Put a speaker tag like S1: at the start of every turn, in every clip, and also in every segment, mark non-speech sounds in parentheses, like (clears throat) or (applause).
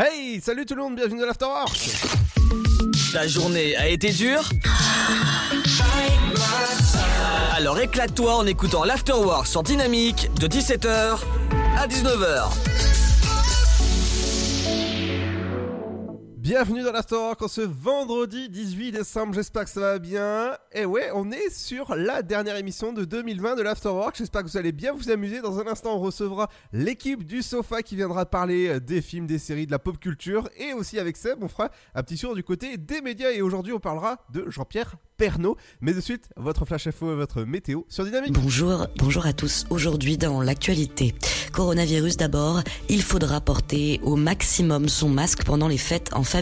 S1: Hey, salut tout le monde, bienvenue dans l'Afterwork
S2: Ta journée a été dure Alors éclate-toi en écoutant l'Afterwork sur Dynamique de 17h à 19h.
S1: Bienvenue dans l'Afterwork en ce vendredi 18 décembre, j'espère que ça va bien. Et ouais, on est sur la dernière émission de 2020 de l'Afterwork, j'espère que vous allez bien vous amuser. Dans un instant, on recevra l'équipe du sofa qui viendra parler euh, des films, des séries, de la pop culture. Et aussi avec Seb, on fera un petit tour du côté des médias. Et aujourd'hui, on parlera de Jean-Pierre Pernaud. Mais de suite, votre flash info et votre météo sur Dynamique.
S3: Bonjour, bonjour à tous. Aujourd'hui dans l'actualité, coronavirus d'abord, il faudra porter au maximum son masque pendant les fêtes en famille.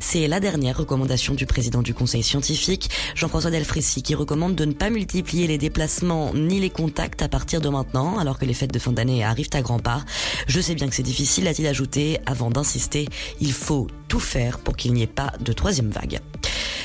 S3: C'est la dernière recommandation du président du conseil scientifique, Jean-François Delfrécy, qui recommande de ne pas multiplier les déplacements ni les contacts à partir de maintenant, alors que les fêtes de fin d'année arrivent à grands pas. Je sais bien que c'est difficile, a-t-il ajouté, avant d'insister, il faut tout faire pour qu'il n'y ait pas de troisième vague.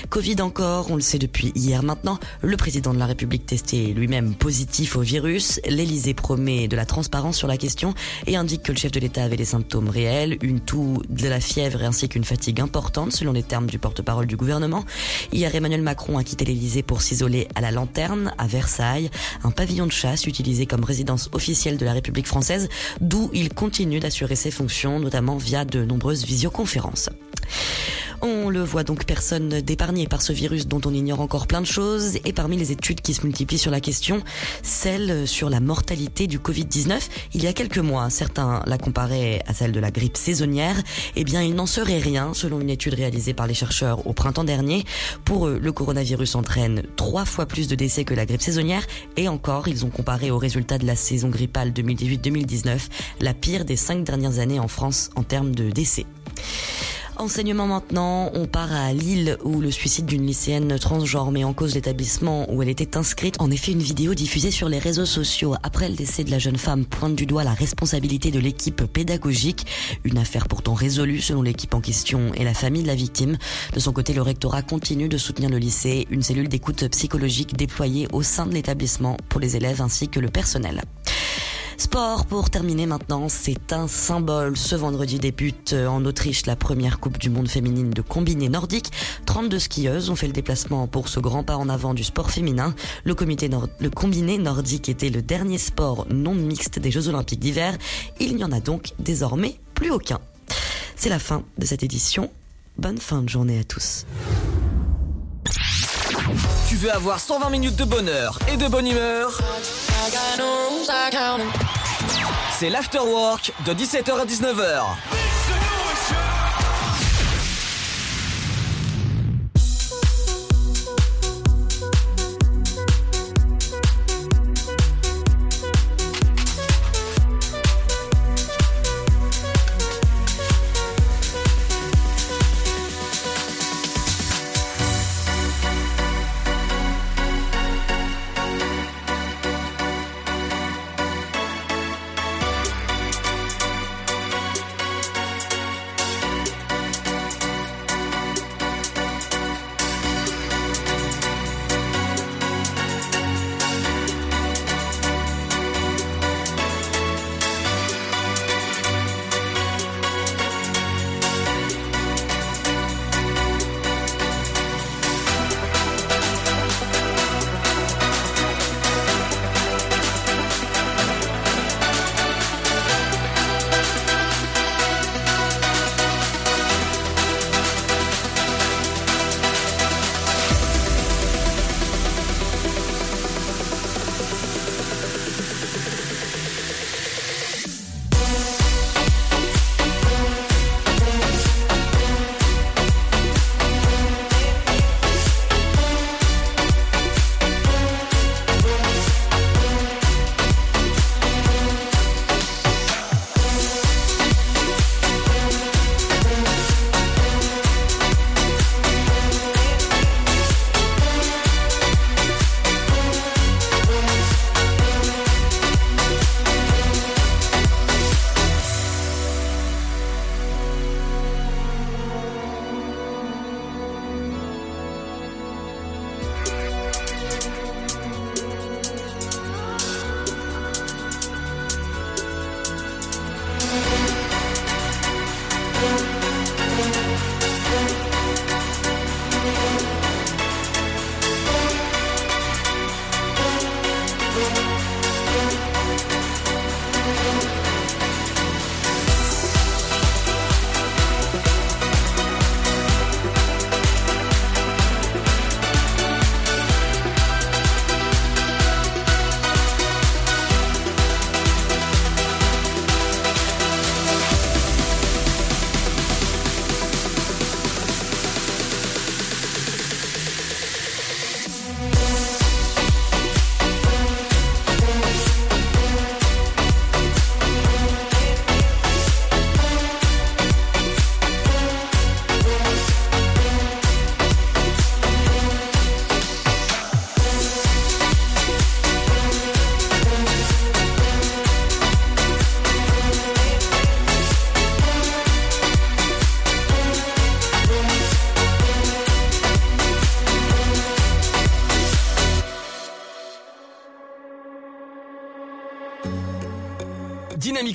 S3: Covid encore, on le sait depuis hier maintenant, le président de la République testé lui-même positif au virus, l'Elysée promet de la transparence sur la question et indique que le chef de l'État avait des symptômes réels, une toux, de la fièvre ainsi qu'une fatigue importante selon les termes du porte-parole du gouvernement. Hier, Emmanuel Macron a quitté l'Elysée pour s'isoler à la Lanterne, à Versailles, un pavillon de chasse utilisé comme résidence officielle de la République française, d'où il continue d'assurer ses fonctions, notamment via de nombreuses visioconférences. On le voit donc personne d'épargné par ce virus dont on ignore encore plein de choses et parmi les études qui se multiplient sur la question, celle sur la mortalité du Covid-19, il y a quelques mois, certains la comparaient à celle de la grippe saisonnière, eh bien il n'en serait rien selon une étude réalisée par les chercheurs au printemps dernier. Pour eux, le coronavirus entraîne trois fois plus de décès que la grippe saisonnière et encore, ils ont comparé aux résultats de la saison grippale 2018-2019, la pire des cinq dernières années en France en termes de décès. Enseignement maintenant, on part à Lille où le suicide d'une lycéenne transgenre met en cause l'établissement où elle était inscrite. En effet, une vidéo diffusée sur les réseaux sociaux après le décès de la jeune femme pointe du doigt la responsabilité de l'équipe pédagogique. Une affaire pourtant résolue selon l'équipe en question et la famille de la victime. De son côté, le rectorat continue de soutenir le lycée, une cellule d'écoute psychologique déployée au sein de l'établissement pour les élèves ainsi que le personnel. Sport pour terminer maintenant, c'est un symbole. Ce vendredi débute en Autriche la première Coupe du monde féminine de combiné nordique. 32 skieuses ont fait le déplacement pour ce grand pas en avant du sport féminin. Le, comité le combiné nordique était le dernier sport non mixte des Jeux olympiques d'hiver. Il n'y en a donc désormais plus aucun. C'est la fin de cette édition. Bonne fin de journée à tous.
S2: Tu veux avoir 120 minutes de bonheur et de bonne humeur? C'est l'afterwork de 17h à 19h.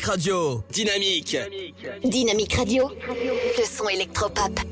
S2: Dynamique Radio. Dynamique.
S4: Dynamique Radio. Le son électropop.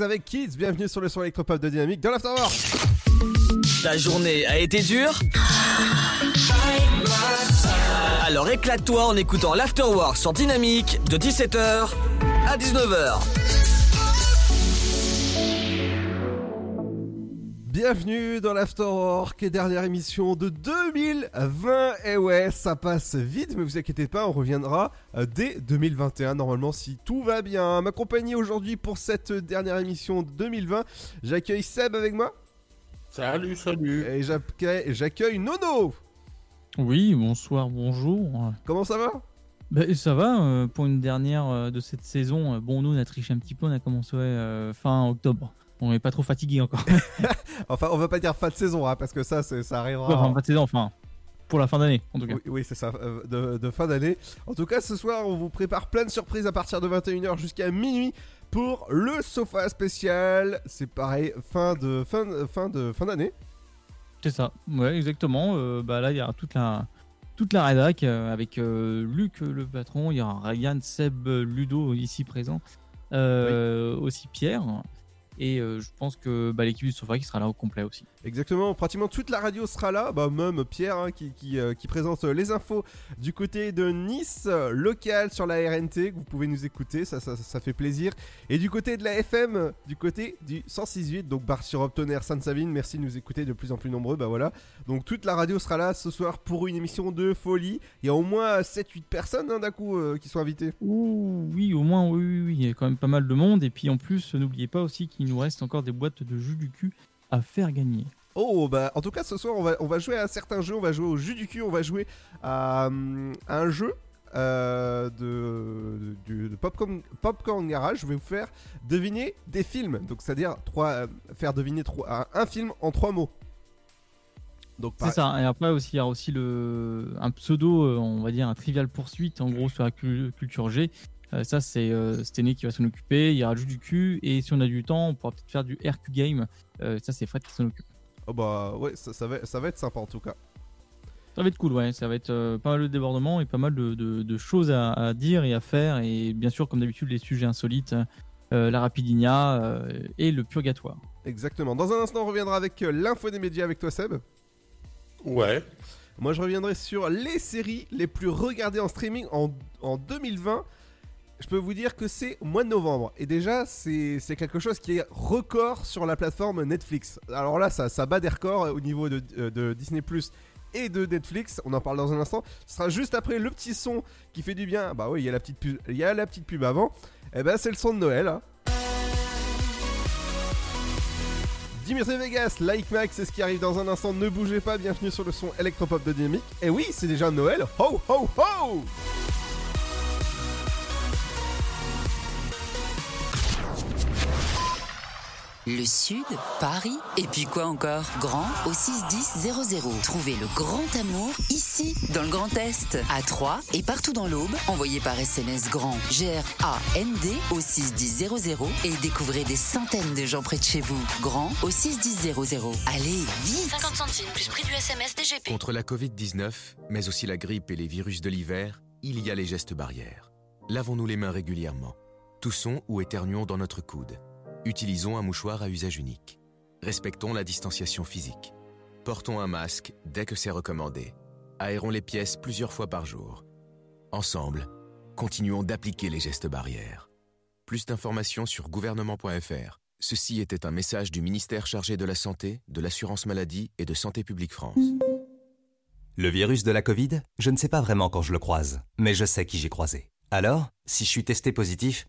S1: Avec Kids, bienvenue sur le son électropop de Dynamique dans l'Afterwork.
S2: Ta journée a été dure Alors éclate-toi en écoutant l'Afterwork sur Dynamique de 17h à 19h.
S1: Bienvenue dans l'Afterwork et dernière émission de 2020. Et ouais, ça passe vite, mais vous inquiétez pas, on reviendra euh, dès 2021 normalement si tout va bien. Ma compagnie aujourd'hui pour cette dernière émission de 2020, j'accueille Seb avec moi
S5: Salut, salut.
S1: et j'accueille j'accueille Nono.
S6: Oui, bonsoir, bonjour.
S1: Comment ça va?
S6: Ben, ça va, euh, pour une dernière euh, de cette saison. euh, bon, nous, on a triché un petit peu, on a commencé euh, fin octobre. On n'est pas trop fatigué encore. (laughs)
S1: Enfin, on va pas dire fin de saison, hein, parce que ça, ça arrivera.
S6: enfin, pas de saison, enfin, pour la fin d'année, en tout cas.
S1: Oui, oui, c'est ça, euh, de, de fin d'année. En tout cas, ce soir, on vous prépare plein de surprises à partir de 21h jusqu'à minuit pour le sofa spécial. C'est pareil, fin de fin de- fin de fin d'année.
S6: C'est ça, ouais, exactement. Euh, bah, là, il y a toute la, toute la rédac euh, avec euh, Luc, euh, le patron, il y aura Ryan, Seb, euh, Ludo ici présent, euh, aussi Pierre. Et euh, je pense que bah, l'équipe du sofa qui sera là au complet aussi.
S1: Exactement, pratiquement toute la radio sera là, bah même Pierre hein, qui, qui, euh, qui présente euh, les infos du côté de Nice, local sur la RNT, que vous pouvez nous écouter, ça, ça, ça fait plaisir. Et du côté de la FM, du côté du 106.8, donc Bar sur Optonnerre, Sainte-Savine, merci de nous écouter de plus en plus nombreux, bah voilà. Donc toute la radio sera là ce soir pour une émission de folie. Il y a au moins 7-8 personnes hein, d'un coup euh, qui sont invitées.
S6: Ouh, oui, au moins, oui, oui, oui, il y a quand même pas mal de monde. Et puis en plus, n'oubliez pas aussi qu'il nous reste encore des boîtes de jus du cul à faire gagner.
S1: Oh bah en tout cas ce soir on va, on va jouer à certains jeux, on va jouer au jus du cul, on va jouer à, à un jeu euh, de, de, de Popcorn, Popcorn Garage, je vais vous faire deviner des films, donc c'est-à-dire trois, euh, faire deviner trois, un, un film en trois mots. Donc
S6: C'est ça. Et après aussi, il y a aussi le, un pseudo, euh, on va dire un trivial poursuite, en gros sur la cul- culture G. Euh, ça, c'est euh, Stené qui va s'en occuper. Il y aura le jus du cul. Et si on a du temps, on pourra peut-être faire du RQ Game. Euh, ça, c'est Fred qui s'en occupe.
S1: Oh bah ouais, ça, ça va, ça va être sympa en tout cas.
S6: Ça va être cool, ouais. Ça va être euh, pas mal de débordements et pas mal de, de- de choses à, à dire et à faire. Et bien sûr, comme d'habitude, les sujets insolites, euh, la rapidinia euh, et le purgatoire.
S1: Exactement. Dans un instant on reviendra avec l'info des médias avec toi Seb.
S5: Ouais.
S1: Moi, je reviendrai sur les séries les plus regardées en streaming en, en 2020. Je peux vous dire que c'est au mois de novembre. Et déjà, c'est quelque chose qui est record sur la plateforme Netflix. Alors là, ça, ça bat des records au niveau de, euh, de Disney Plus et de Netflix. On en parle dans un instant. Ce sera juste après le petit son qui fait du bien. Bah oui, il y a la petite pub, avant. Et ben, c'est le son de Noël. hein. Dimitri Vegas, Like Max, c'est ce qui arrive dans un instant. Ne bougez pas, bienvenue sur le son électropop de Dynamique. Et oui, c'est déjà Noël. Ho ho ho
S7: Le Sud, Paris, et puis quoi encore? Grand au 61000. Trouvez le grand amour ici, dans le Grand Est, à Troyes et partout dans l'Aube. Envoyez par SMS grand G-R-A-N-D au 61000 et découvrez des centaines de gens près de chez vous. Grand au 61000. Allez, vite
S4: 50 centimes plus prix du SMS DGP.
S8: Contre la Covid-19, mais aussi la grippe et les virus de l'hiver, il y a les gestes barrières. Lavons-nous les mains régulièrement. Toussons ou éternuons dans notre coude. Utilisons un mouchoir à usage unique. Respectons la distanciation physique. Portons un masque dès que c'est recommandé. Aérons les pièces plusieurs fois par jour. Ensemble, continuons d'appliquer les gestes barrières. Plus d'informations sur gouvernement.fr. Ceci était un message du ministère chargé de la Santé, de l'Assurance Maladie et de Santé publique France.
S9: Le virus de la Covid, je ne sais pas vraiment quand je le croise, mais je sais qui j'ai croisé. Alors, si je suis testé positif,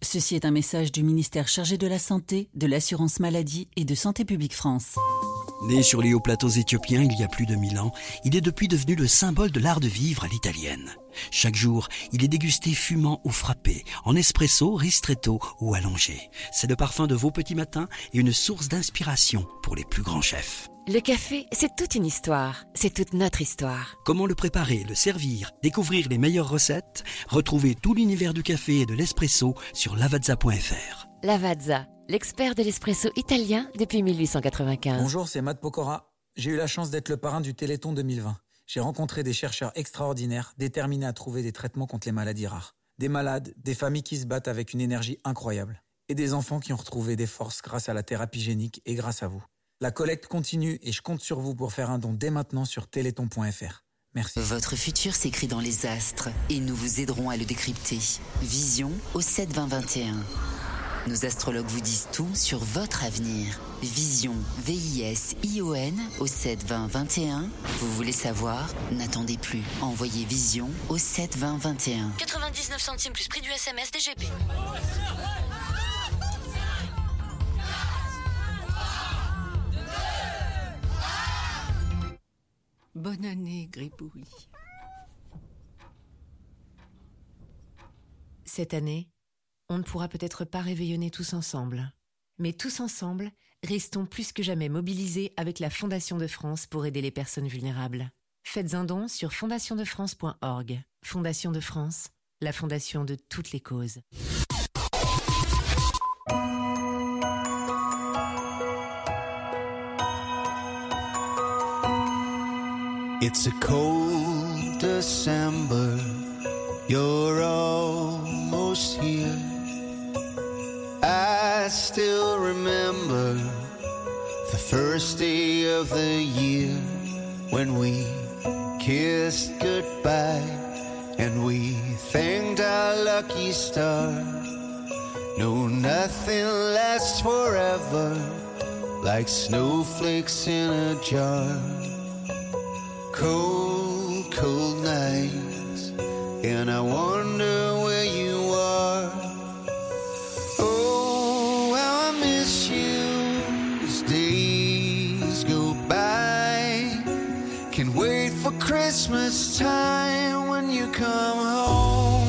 S7: Ceci est un message du ministère chargé de la Santé, de l'Assurance Maladie et de Santé publique France.
S10: Né sur les hauts plateaux éthiopiens il y a plus de mille ans, il est depuis devenu le symbole de l'art de vivre à l'italienne. Chaque jour, il est dégusté fumant ou frappé, en espresso, ristretto ou allongé. C'est le parfum de vos petits matins et une source d'inspiration pour les plus grands chefs.
S11: Le café, c'est toute une histoire. C'est toute notre histoire.
S10: Comment le préparer, le servir, découvrir les meilleures recettes Retrouvez tout l'univers du café et de l'espresso sur lavazza.fr.
S11: Lavazza, l'expert de l'espresso italien depuis 1895.
S12: Bonjour, c'est Matt Pokora. J'ai eu la chance d'être le parrain du Téléthon 2020. J'ai rencontré des chercheurs extraordinaires, déterminés à trouver des traitements contre les maladies rares. Des malades, des familles qui se battent avec une énergie incroyable. Et des enfants qui ont retrouvé des forces grâce à la thérapie génique et grâce à vous. La collecte continue et je compte sur vous pour faire un don dès maintenant sur téléthon.fr. Merci.
S7: Votre futur s'écrit dans les astres et nous vous aiderons à le décrypter. Vision au 7 20 21. Nos astrologues vous disent tout sur votre avenir. Vision, V-I-S-I-O-N au 7 20 21. Vous voulez savoir? N'attendez plus. Envoyez Vision au 7 20 21.
S13: 99 centimes plus prix du SMS DGP.
S14: Bonne année, Gribouille.
S11: Cette année, on ne pourra peut-être pas réveillonner tous ensemble. Mais tous ensemble, restons plus que jamais mobilisés avec la Fondation de France pour aider les personnes vulnérables. Faites un don sur fondationdefrance.org. Fondation de France, la fondation de toutes les causes.
S15: It's a cold December. You're almost here. I still remember the first day of the year when we kissed goodbye and we thanked our lucky star. No, nothing lasts forever like snowflakes in a jar cold, cold nights, and I wonder where you are. Oh, how I miss you as days go by. Can wait for Christmas time when you come home,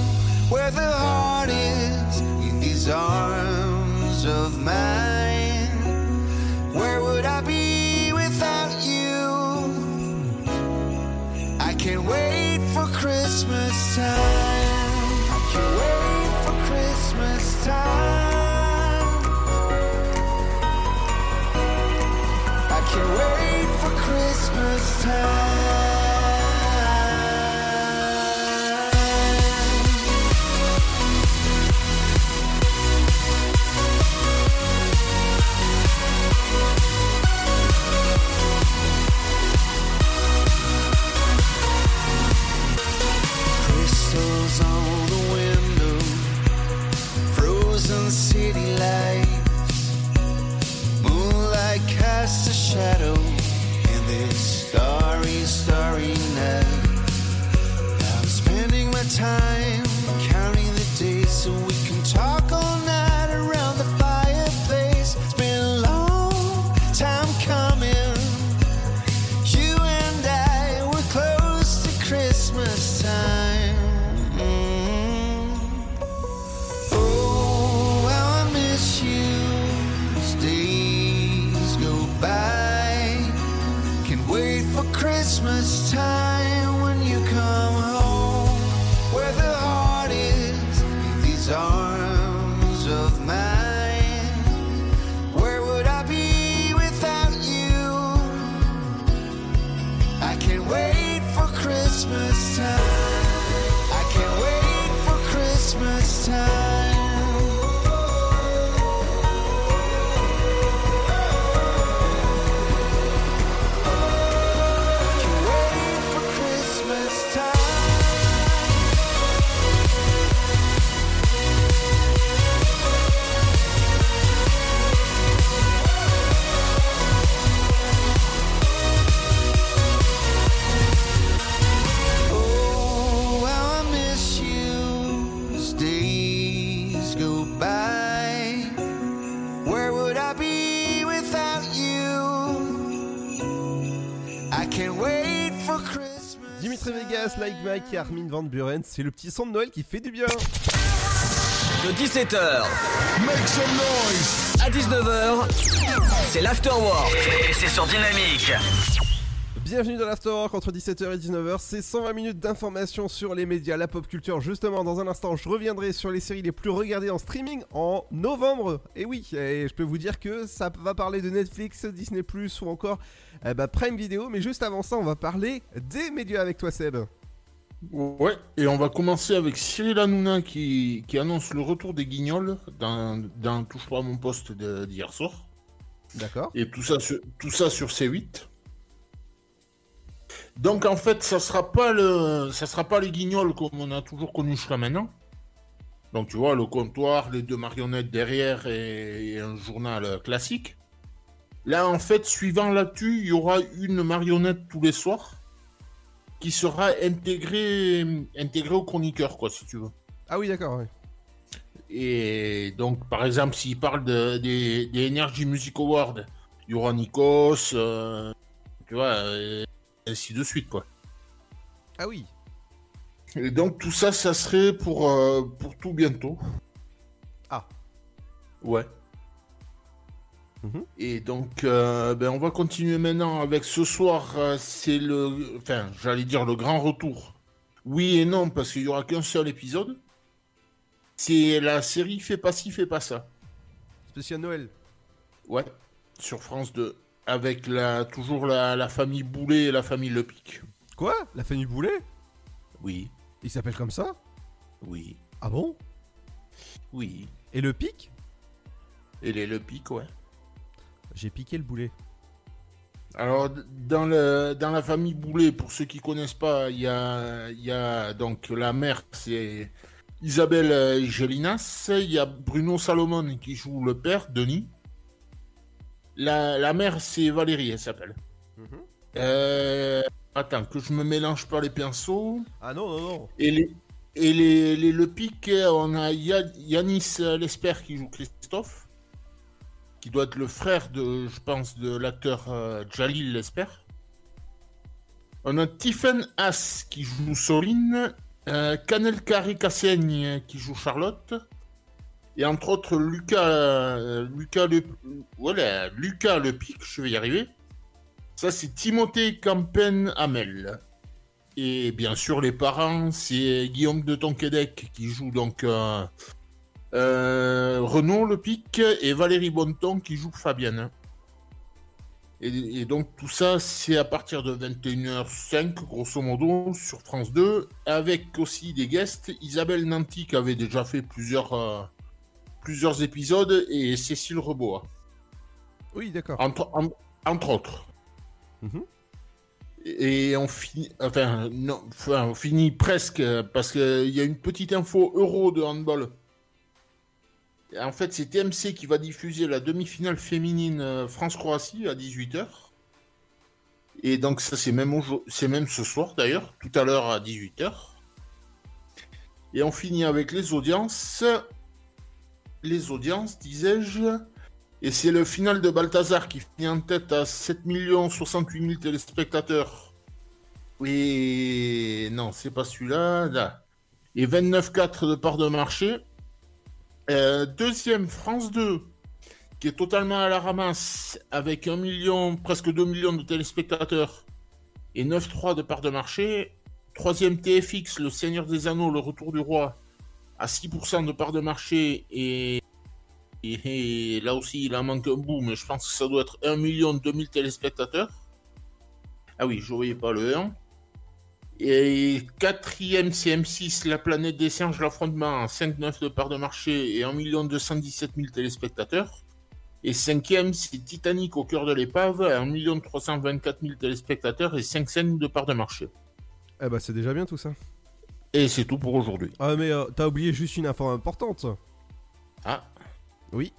S15: where the heart is in these arms of mine. Time. This
S1: Mike et Armin Van Buren. C'est le petit son de Noël qui fait du bien.
S2: De 17h
S16: Make some noise.
S2: à 19h, c'est l'Afterwork. Et c'est sur Dynamique.
S1: Bienvenue dans l'Afterwork entre 17h et 19h. C'est 120 minutes d'informations sur les médias, la pop culture. Justement, dans un instant, je reviendrai sur les séries les plus regardées en streaming en novembre. Et oui, et je peux vous dire que ça va parler de Netflix, Disney Plus ou encore eh bah, Prime Video. Mais juste avant ça, on va parler des médias avec toi, Seb.
S5: Ouais, et on va commencer avec Cyril Hanouna qui, qui annonce le retour des guignols dans, dans Touche pas à mon poste d'hier soir.
S1: D'accord.
S5: Et tout ça, sur, tout ça sur C8. Donc en fait, ça sera pas le, ça sera pas les guignols comme on a toujours connu jusqu'à maintenant. Donc tu vois, le comptoir, les deux marionnettes derrière et, et un journal classique. Là, en fait, suivant l'actu, il y aura une marionnette tous les soirs qui sera intégrée, intégrée au chroniqueur, quoi, si tu veux.
S1: Ah oui, d'accord, ouais.
S5: Et donc, par exemple, s'il parle de, des, des Energy Music Awards, il y aura Nikos, euh, tu vois, et ainsi de suite, quoi.
S1: Ah oui.
S5: Et donc, tout ça, ça serait pour, euh, pour tout bientôt.
S1: Ah.
S5: Ouais. Et donc, euh, ben, on va continuer maintenant avec ce soir, euh, c'est le, enfin, j'allais dire le grand retour. Oui et non, parce qu'il y aura qu'un seul épisode. C'est la série Fais pas ci, fais pas ça.
S1: Spécial Noël.
S5: Ouais, sur France 2. Avec la, toujours la, la famille Boulet et la famille Lepic.
S1: Quoi? La famille Boulet?
S5: Oui.
S1: Il s'appelle comme ça?
S5: Oui.
S1: Ah bon?
S5: Oui.
S1: Et le pic?
S5: Et les Lepic, ouais.
S1: J'ai piqué le boulet.
S5: Alors, dans, le, dans la famille Boulet, pour ceux qui connaissent pas, il y a, il y a donc la mère, c'est Isabelle euh, Gélinas. Il y a Bruno Salomon qui joue le père, Denis. La, la mère, c'est Valérie, elle s'appelle. Euh, attends, que je me mélange pas les pinceaux.
S1: Ah non, non, non.
S5: Et les, et les, les Le Pic, on a Ya- Yanis Lesper qui joue Christophe, doit être le frère de, je pense, de l'acteur euh, Jalil Lesper. On a Tiffen Haas qui joue Soline, euh, Canel Carré-Cassaigne qui joue Charlotte, et entre autres Lucas, euh, Lucas, le, voilà, Lucas Le Pic, je vais y arriver. Ça, c'est Timothée Campen Hamel. Et bien sûr, les parents, c'est Guillaume de Tonquédec qui joue donc euh, Renaud Le Pic et Valérie Bonneton qui joue Fabienne. Et, et donc tout ça, c'est à partir de 21h05, grosso modo, sur France 2, avec aussi des guests. Isabelle Nanty qui avait déjà fait plusieurs, euh, plusieurs épisodes et Cécile Rebois.
S1: Oui, d'accord.
S5: Entre, en- entre autres.
S1: Mhm.
S5: Et on finit, enfin, non, enfin, on finit presque euh, parce qu'il y a une petite info euro de handball. En fait, c'est TMC qui va diffuser la demi-finale féminine euh, France-Croatie à 18h. Et donc, ça, c'est même, aujourd- c'est même ce soir d'ailleurs, tout à l'heure à 18h. Et on finit avec les audiences. Les audiences, disais-je. Et c'est le final de Balthazar qui finit en tête à 7 68 000 téléspectateurs. Et non, c'est pas celui-là. là. Et 29,4 de part de marché. Euh, deuxième, France 2, qui est totalement à la ramasse, avec 1 million, presque 2 millions de téléspectateurs. Et 9,3 de part de marché. Troisième, TFX, Le Seigneur des Anneaux, Le Retour du Roi, à 6% de part de marché. Et là aussi, il en manque un bout, mais je pense que ça doit être 1 million 2000 téléspectateurs. Ah oui, je voyais pas le 1. Et quatrième CM6, La planète des singes, l'affrontement, 5,9 de part de marché et 1 million 217 000 téléspectateurs. Et cinquième, c'est Titanic au cœur de l'épave, 1 million 324 000 téléspectateurs et 5 scènes de part de marché.
S1: Eh bah, c'est déjà bien tout ça.
S5: Et c'est tout pour aujourd'hui.
S1: Ah, mais euh, t'as oublié juste une info importante.
S5: Ah.
S1: Oui.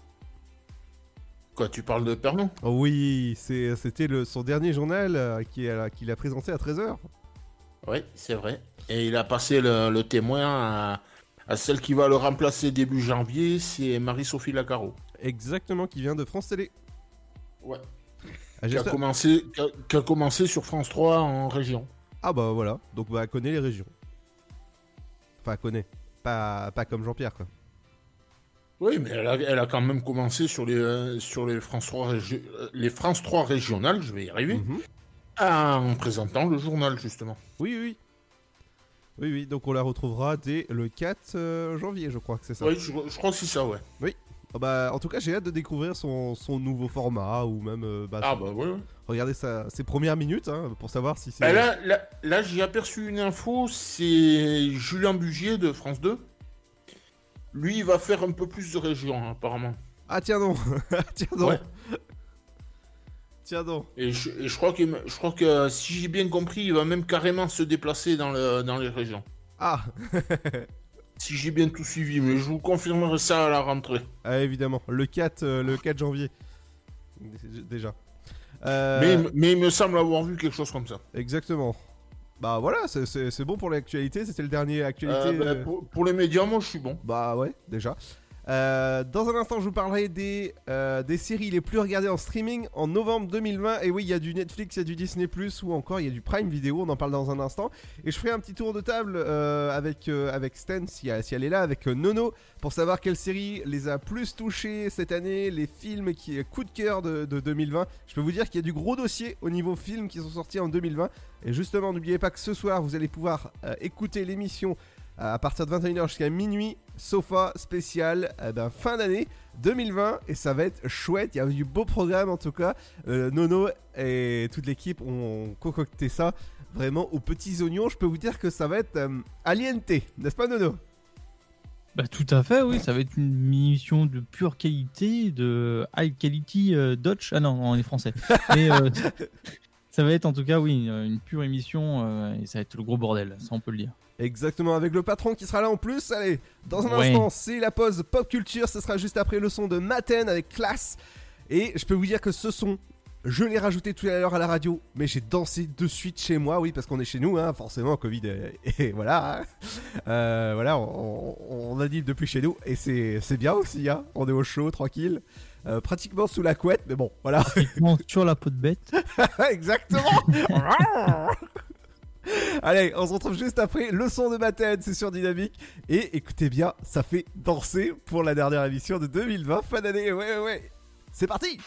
S5: Quoi, tu parles de Pernon?
S1: Oh oui, c'est- c'était son dernier journal euh, qui a- qu'il a présenté à 13h.
S5: Oui, c'est vrai. Et il a passé le, le témoin à, à celle qui va le remplacer début janvier, c'est Marie-Sophie Lacaro.
S1: Exactement, qui vient de France Télé.
S5: Ouais.
S1: Ah,
S5: Qui a, commencé, qui, a, qui a commencé sur France 3 en région.
S1: Ah bah voilà, donc bah, elle connaît les régions. Enfin, elle connaît. Pas, pas comme Jean-Pierre, quoi.
S5: Oui, mais elle a, elle a quand même commencé sur les, euh, sur les, France 3 régi- euh, les France 3 régionales, je vais y arriver,
S1: Mhm.
S5: En présentant le journal, justement.
S1: Oui, oui, oui. Oui, donc on la retrouvera dès le 4 euh, janvier, je crois que c'est ça.
S5: Oui, je, je crois que c'est ça, ouais.
S1: Oui. Ah bah, en tout cas, j'ai hâte de découvrir son, son nouveau format ou même. euh, bah,
S5: Ah
S1: son-
S5: bah ouais, ouais.
S1: Regardez sa, ses premières minutes hein, pour savoir si c'est.
S5: Bah là, là, là, j'ai aperçu une info, c'est Julien Bugier de France 2. Lui, il va faire un peu plus de régions, hein, apparemment.
S1: Ah, tiens donc (laughs) Tiens donc
S5: Ouais.
S1: Tiens donc
S5: Et je, et je crois que, je crois que si j'ai bien compris, il va même carrément se déplacer dans, le, dans les régions.
S1: Ah (laughs)
S5: Si j'ai bien tout suivi, mais je vous confirmerai ça à la rentrée.
S1: Ah, évidemment, le 4, euh, le 4 janvier. Dé- Déjà. Euh,
S5: Mais, mais il me semble avoir vu quelque chose comme ça.
S1: Exactement. Bah voilà, c'est- bon pour l'actualité, c'était le dernier actualité.
S5: Euh, bah,
S1: euh,
S5: pour, pour les médias, moi, je suis bon.
S1: Bah ouais, déjà. Euh, dans un instant, je vous parlerai des, euh, des séries les plus regardées en streaming en novembre 2020. Et oui, il y a du Netflix, il y a du Disney ou encore il y a du Prime Video. On en parle dans un instant. Et je ferai un petit tour de table euh, avec, avec Stan, si, elle- est là, avec Nono, pour savoir quelles séries les a plus touchées cette année, les films qui coup de cœur de, de 2020. Je peux vous dire qu'il y a du gros dossier au niveau film qui sont sortis en 2020. Et justement, n'oubliez pas que ce soir, vous allez pouvoir écouter l'émission à partir de 21h jusqu'à minuit, Sofa spécial eh ben, fin d'année 2020 et ça va être chouette, il y a du beau programme en tout cas. Euh, Nono et toute l'équipe ont concocté ça vraiment aux petits oignons. Je peux vous dire que ça va être euh, aliente, n'est-ce pas Nono?
S6: Bah, tout à fait, oui. Ça va être une émission de pure qualité, de high quality euh, Dutch. Ah non, on est français. (laughs) Mais euh, ça va être en tout cas, oui, une, une pure émission euh, et ça va être le gros bordel, ça on peut le dire.
S1: Exactement, avec le patron qui sera là en plus. Allez, dans un
S6: Ouais.
S1: instant, c'est la pause pop culture. Ce sera juste après le son de Maten avec classe. Et je peux vous dire que ce son, je l'ai rajouté tout à l'heure à la radio, mais j'ai dansé de suite chez moi. Oui, parce qu'on est chez nous, hein, forcément, Covid. Et, et voilà. hein. Euh, voilà, on, on- on a dit depuis chez nous. Et c'est c'est bien aussi. Hein. On est au chaud, tranquille. Euh, pratiquement sous la couette, mais bon, voilà.
S6: Effectivement, sur la peau de bête. (laughs)
S1: Exactement. (laughs) (laughs) Allez, on se retrouve juste après le son de ma c'est sur Dynamique. Et écoutez bien, ça fait danser pour la dernière émission de 2020, fin d'année. Ouais, ouais, ouais. C'est parti.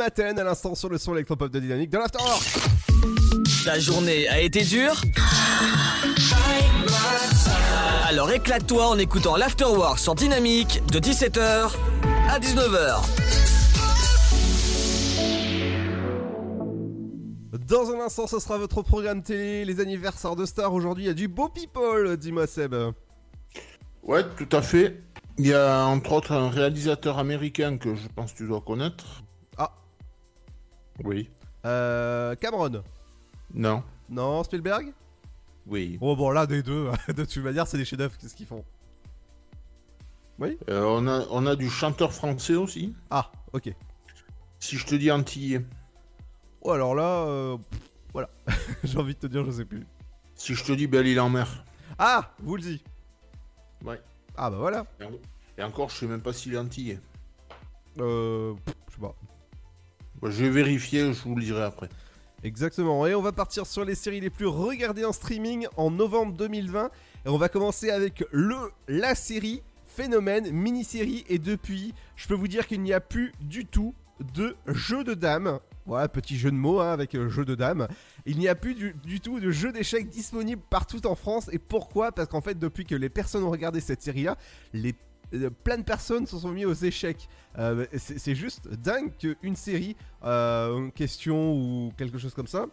S1: Maten à l'instant sur le son électropop de Dynamique de l'Afterwork.
S2: Ta journée a été dure Alors éclate-toi en écoutant l'Afterwork sur Dynamique de 17h à 19h.
S1: Dans un instant, ce sera votre programme télé, les anniversaires de stars. Aujourd'hui, il y a du beau people, dis-moi Seb.
S5: Ouais, tout à fait. Il y a entre autres un réalisateur américain que je pense que tu dois connaître. Oui.
S1: Euh, Cameron.
S5: Non.
S1: Non, Spielberg?
S5: Oui.
S1: Oh bon, là, des deux, (laughs) de toute manière, c'est des chefs-d'œuvre, qu'est-ce qu'ils font? Oui
S5: Euh, on, a, on a du chanteur français aussi.
S1: Ah, ok.
S5: Si je te dis antillais.
S1: Oh, alors là, euh, pff, voilà. (laughs) J'ai envie de te dire, je sais plus.
S5: Si je te dis belle île en mer.
S1: Ah, Woolsey.
S5: Ouais.
S1: Ah bah voilà.
S5: Et en- Et encore, je sais même pas s'il est antillais.
S1: Euh, pff,
S5: Bah, je vais vérifier, je vous le dirai après.
S1: Exactement. Et on va partir sur les séries les plus regardées en streaming en novembre 2020. Et on va commencer avec le, la série Phénomène, mini-série. Et depuis, je peux vous dire qu'il n'y a plus du tout de jeu de dames. Voilà, petit jeu de mots hein, avec euh, jeu de dames. Il n'y a plus du, du tout de jeu d'échecs disponible partout en France. Et pourquoi? Parce qu'en fait, depuis que les personnes ont regardé cette série-là, les plein de personnes se sont mis aux échecs. Euh, c'est juste dingue qu'une série, euh, une question ou quelque chose comme ça,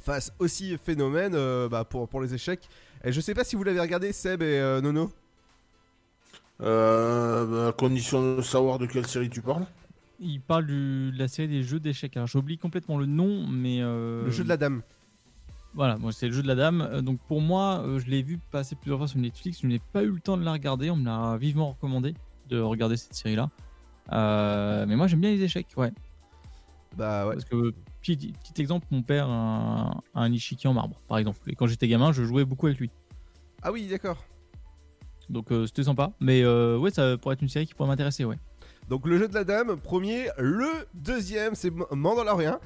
S1: fasse aussi phénomène euh, bah, pour, pour les échecs. Et je sais pas si vous l'avez regardé, Seb et euh, Nono.
S5: Euh, bah, à condition de savoir de quelle série tu parles.
S6: Il parle du- de la série des jeux d'échecs. J'oublie complètement le nom, mais. euh,
S1: Le jeu de la dame.
S6: Voilà, c'est le jeu de la dame. Euh, Donc pour moi, euh, je l'ai vu passer plusieurs fois sur Netflix. Je n'ai pas eu le temps de la regarder. On me l'a vivement recommandé de regarder cette série-là. Euh, mais moi j'aime bien les échecs, ouais.
S1: Bah ouais.
S6: Parce que, petit, petit exemple, mon père a un, un Ishiki en marbre, par exemple. Et quand j'étais gamin, je jouais beaucoup avec lui.
S1: Ah oui, d'accord.
S6: Donc euh, c'était sympa. Mais euh, ouais, ça pourrait être une série qui pourrait m'intéresser, ouais.
S1: Donc le jeu de la dame, premier. Le deuxième, c'est Mandalorian.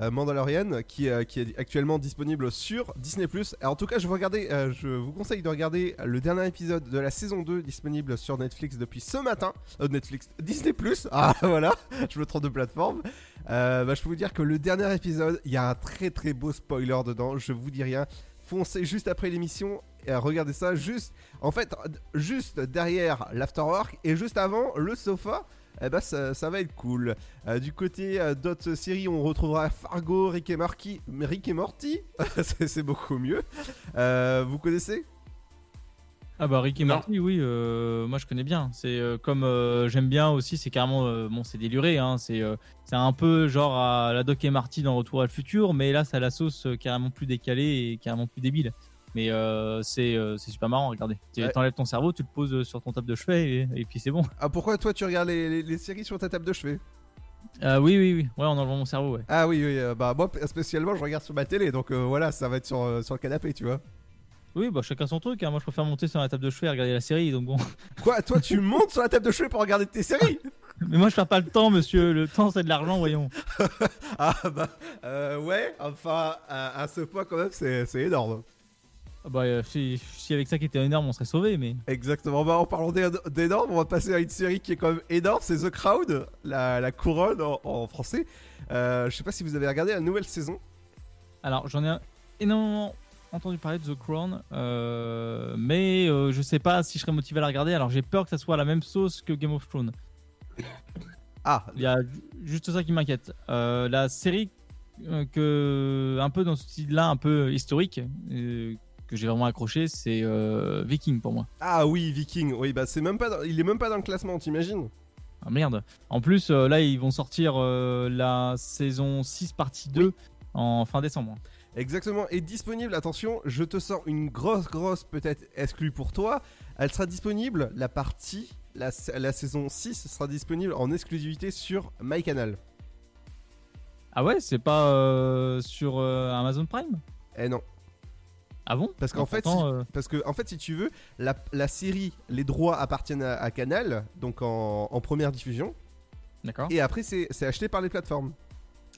S1: Euh, Mandalorian, qui, euh, qui est actuellement disponible sur Disney+. En tout cas, euh, je vous conseille de regarder le dernier épisode de la saison 2 disponible sur Netflix depuis ce matin. Netflix, Disney+. (laughs) Ah voilà, je me trompe de plateforme. Bah, je peux vous dire que le dernier épisode, il y a un très très beau spoiler dedans. Je vous dis rien. Foncez juste après l'émission et regardez ça. Juste, en fait, juste derrière l'afterwork et juste avant le sofa eh ben ça, ça va être cool. Euh, du côté euh, d'autres séries, on retrouvera Fargo, Rick et Morty. Rick et Morty, (laughs) c'est beaucoup mieux. Euh, vous connaissez?
S6: Ah bah Rick et Morty, oui, euh, moi je connais bien. C'est euh, comme euh, j'aime bien aussi, c'est carrément, euh, bon c'est déluré, hein, c'est euh, c'est un peu genre à la Doc et Marty dans Retour à le futur, mais là ça a la sauce euh, carrément plus décalée et carrément plus débile. Mais euh, c'est euh, c'est super marrant, regardez. Tu
S1: Ouais.
S6: T'enlèves ton cerveau, tu le poses euh, sur ton table de chevet et, et puis c'est bon. (laughs)
S1: Ah pourquoi toi tu regardes les, les- les séries sur ta table de chevet?
S6: Euh, oui, oui, oui, ouais, en enlevant mon cerveau, ouais.
S1: Ah oui, oui, euh, bah moi spécialement je regarde sur ma télé, donc euh, voilà, ça va être sur, sur le canapé, tu vois.
S6: Oui, bah chacun son truc, hein. moi je préfère monter sur la table de chevet et regarder la série, donc bon. (laughs)
S1: Quoi, toi tu montes sur la table de chevet pour regarder tes séries? (laughs)
S6: Mais moi je perds pas le temps, monsieur, le temps c'est de l'argent, voyons.
S1: Ah bah euh, ouais, enfin à, à ce point quand même c'est énorme.
S6: Ah Bah, euh, si, si avec ça qui était énorme, on serait sauvé, mais.
S1: Exactement. Bah, en parlant d'é- d'énorme, on va passer à une série qui est quand même énorme. C'est The Crowd, la, la couronne en, en français. Euh, je sais pas si vous avez regardé la nouvelle saison.
S6: Alors, j'en ai énormément entendu parler de The Crown, euh, mais euh, je sais pas si je serais motivé à la regarder. Alors, j'ai peur que ça soit la même sauce que Game of Thrones.
S1: Ah,
S6: Il y a ju- juste ça qui m'inquiète. La série que un peu dans ce style-là, un peu historique, que j'ai vraiment accroché, c'est euh, Viking pour moi.
S1: Ah oui, Viking. Oui, bah c'est même pas, dans- il est même pas dans le classement, t'imagines?
S6: Ah merde. En plus, euh, là, ils vont sortir euh, la saison 6 partie 2 en fin décembre.
S1: Exactement. Et disponible. Attention, je te sors une grosse, grosse peut-être exclue pour toi. Elle sera disponible. La partie, la, la saison 6 sera disponible en exclusivité sur MyCanal.
S6: Ah ouais, c'est pas sur Amazon Prime?
S1: Eh non.
S6: Ah bon
S1: Parce qu'en
S6: Bah,
S1: fait,
S6: pourtant,
S1: si,
S6: euh,
S1: parce que, en fait, si tu veux, la, la série, les droits appartiennent à, à Canal, donc en, en première diffusion.
S6: D'accord.
S1: Et après, c'est c'est acheté par les plateformes.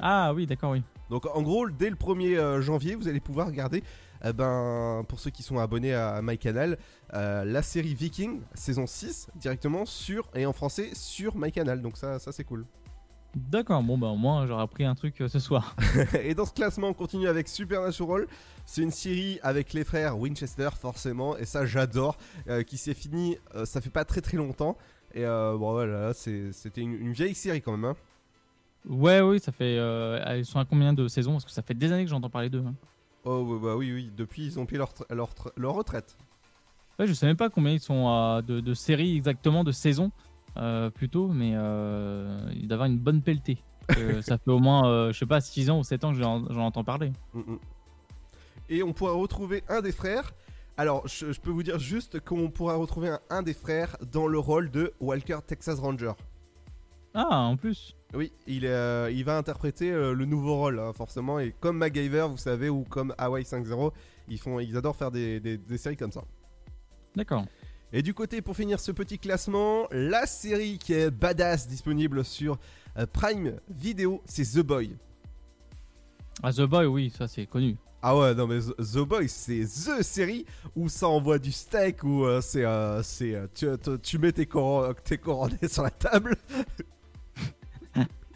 S6: Ah oui, d'accord, oui.
S1: Donc en gros, dès le 1er euh, janvier, vous allez pouvoir regarder, euh, ben, pour ceux qui sont abonnés à MyCanal, euh, la série Viking, saison 6, directement sur, et en français, sur MyCanal. Donc ça, ça c'est cool.
S6: D'accord, bon bah au moins j'aurais appris un truc euh, ce soir. (laughs)
S1: Et dans ce classement, on continue avec Supernatural. C'est une série avec les frères Winchester, forcément, et ça j'adore. euh, qui s'est fini, euh, ça fait pas très très longtemps. Et euh, bon voilà, c'était une, une vieille série quand même. hein.
S6: Ouais, oui, ça fait. euh, ils sont à combien de saisons? Parce que ça fait des années que j'entends parler d'eux. hein.
S1: Oh ouais, bah oui, oui, depuis ils ont pris leur, leur, leur retraite.
S6: Ouais, je sais même pas combien ils sont à de, de séries exactement, de saisons plutôt, mais euh, il doit avoir une bonne pelletée. Euh, (laughs) ça fait au moins, euh, je sais pas, 6 ans ou 7 ans que j'en j'en entends parler.
S1: Mm, mm. Et on pourra retrouver un des frères. Alors, je, je peux vous dire juste qu'on pourra retrouver un, un des frères dans le rôle de Walker Texas Ranger.
S6: Ah, en plus.
S1: Oui, il, euh, il va interpréter euh, le nouveau rôle, hein, forcément. Et comme MacGyver, vous savez, ou comme Hawaii 5.0, ils, font, ils adorent faire des, des- des séries comme ça.
S6: D'accord.
S1: Et du côté, pour finir ce petit classement, la série qui est badass disponible sur euh, Prime Video, c'est The Boy.
S6: Ah, The Boy, oui, ça c'est connu.
S1: Ah ouais, non mais The The Boy, c'est THE série où ça envoie du steak, où euh, c'est... euh, c'est, tu, mets tes, coro- tes coronets sur la table. (laughs)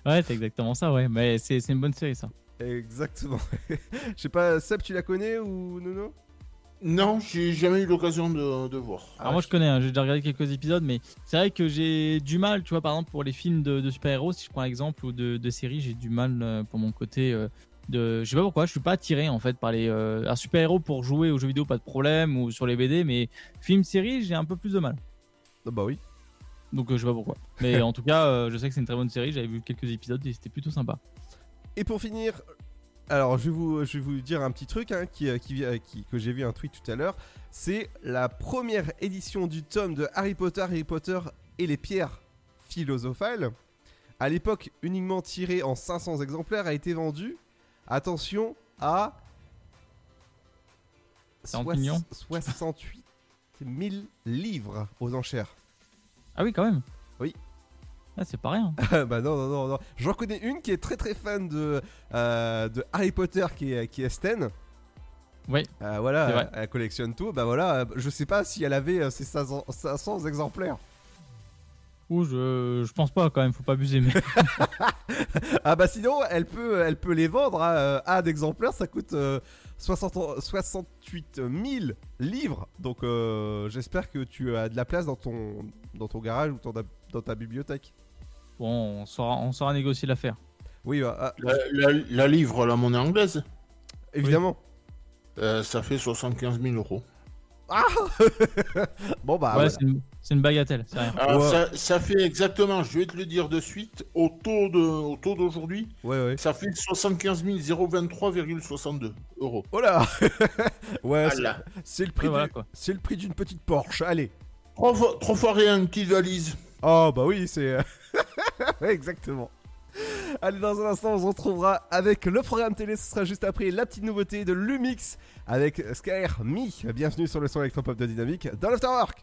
S6: Ouais, c'est exactement ça, ouais. Mais c'est une bonne série, ça.
S1: Exactement. (laughs) Je sais pas, Seb, tu la connais ou Nono?
S5: Non, j'ai jamais eu l'occasion de, de voir.
S6: Alors moi je connais, hein, j'ai déjà regardé quelques épisodes, mais c'est vrai que j'ai du mal, tu vois, par exemple pour les films de, de super-héros, si je prends l'exemple, ou de, de séries, j'ai du mal euh, pour mon côté euh, de... Je sais pas pourquoi, je suis pas attiré en fait par les... euh, un super-héros pour jouer aux jeux vidéo, pas de problème, ou sur les BD, mais film-série, j'ai un peu plus de mal.
S1: Ah bah oui.
S6: Donc euh, je sais pas pourquoi. Mais (laughs) en tout cas, euh, je sais que c'est une très bonne série, j'avais vu quelques épisodes et c'était plutôt sympa.
S1: Et pour finir, alors je vais vous, je vais vous dire un petit truc hein, qui, euh, qui, qui- que j'ai vu un tweet tout à l'heure. C'est la première édition du tome de Harry Potter, Harry Potter et les pierres philosophales. À l'époque, uniquement tiré en 500 exemplaires, a été vendu. Attention à
S6: 40
S1: soix-
S6: millions
S1: 68 000 livres aux enchères.
S6: Ah oui, quand même.
S1: Oui.
S6: Ah, c'est pas rien.
S1: Ah (laughs) bah non, non, non, non. J'en connais une qui est très très fan de, euh, de Harry Potter qui est, qui est Sten.
S6: Oui.
S1: Euh, voilà, elle, elle collectionne tout. Bah voilà, je sais pas si elle avait euh, ces 500, 500 exemplaires.
S6: Ou je, je pense pas quand même, faut pas abuser. Mais... (laughs) (laughs)
S1: ah bah sinon, elle peut, elle peut les vendre à un exemplaire, ça coûte euh, 60 en- 68 000 livres. Donc euh, j'espère que tu as de la place dans ton, dans ton garage ou dans ta, dans ta bibliothèque.
S6: Bon, on saura, on saura négocier l'affaire.
S1: Oui, bah, ah,
S5: La, la- la livre, la monnaie anglaise?
S1: Évidemment.
S5: Euh, ça fait 75 000 euros.
S1: Ah (laughs) Bon bah
S6: ouais,
S1: voilà.
S6: c'est une, c'est une bagatelle, c'est rien.
S5: Alors
S1: Ouais.
S5: ça, ça fait exactement, je vais te le dire de suite, au taux de, au taux d'aujourd'hui,
S1: Ouais, ouais.
S5: ça fait 75 023,62 euros.
S1: Oh là (laughs) Ouais, c'est-
S5: Voilà.
S1: c'est le prix
S6: voilà,
S1: du- c'est le prix d'une petite Porsche. Allez.
S5: Trois fois, trois fois rien, une petite valise.
S1: Oh bah oui, c'est (laughs) exactement. (laughs) Allez, dans un instant, on se retrouvera avec le programme télé. Ce sera juste après la petite nouveauté de Lumix avec Skyr Me. Bienvenue sur le son électropop de Dynamique dans l'Afterwork.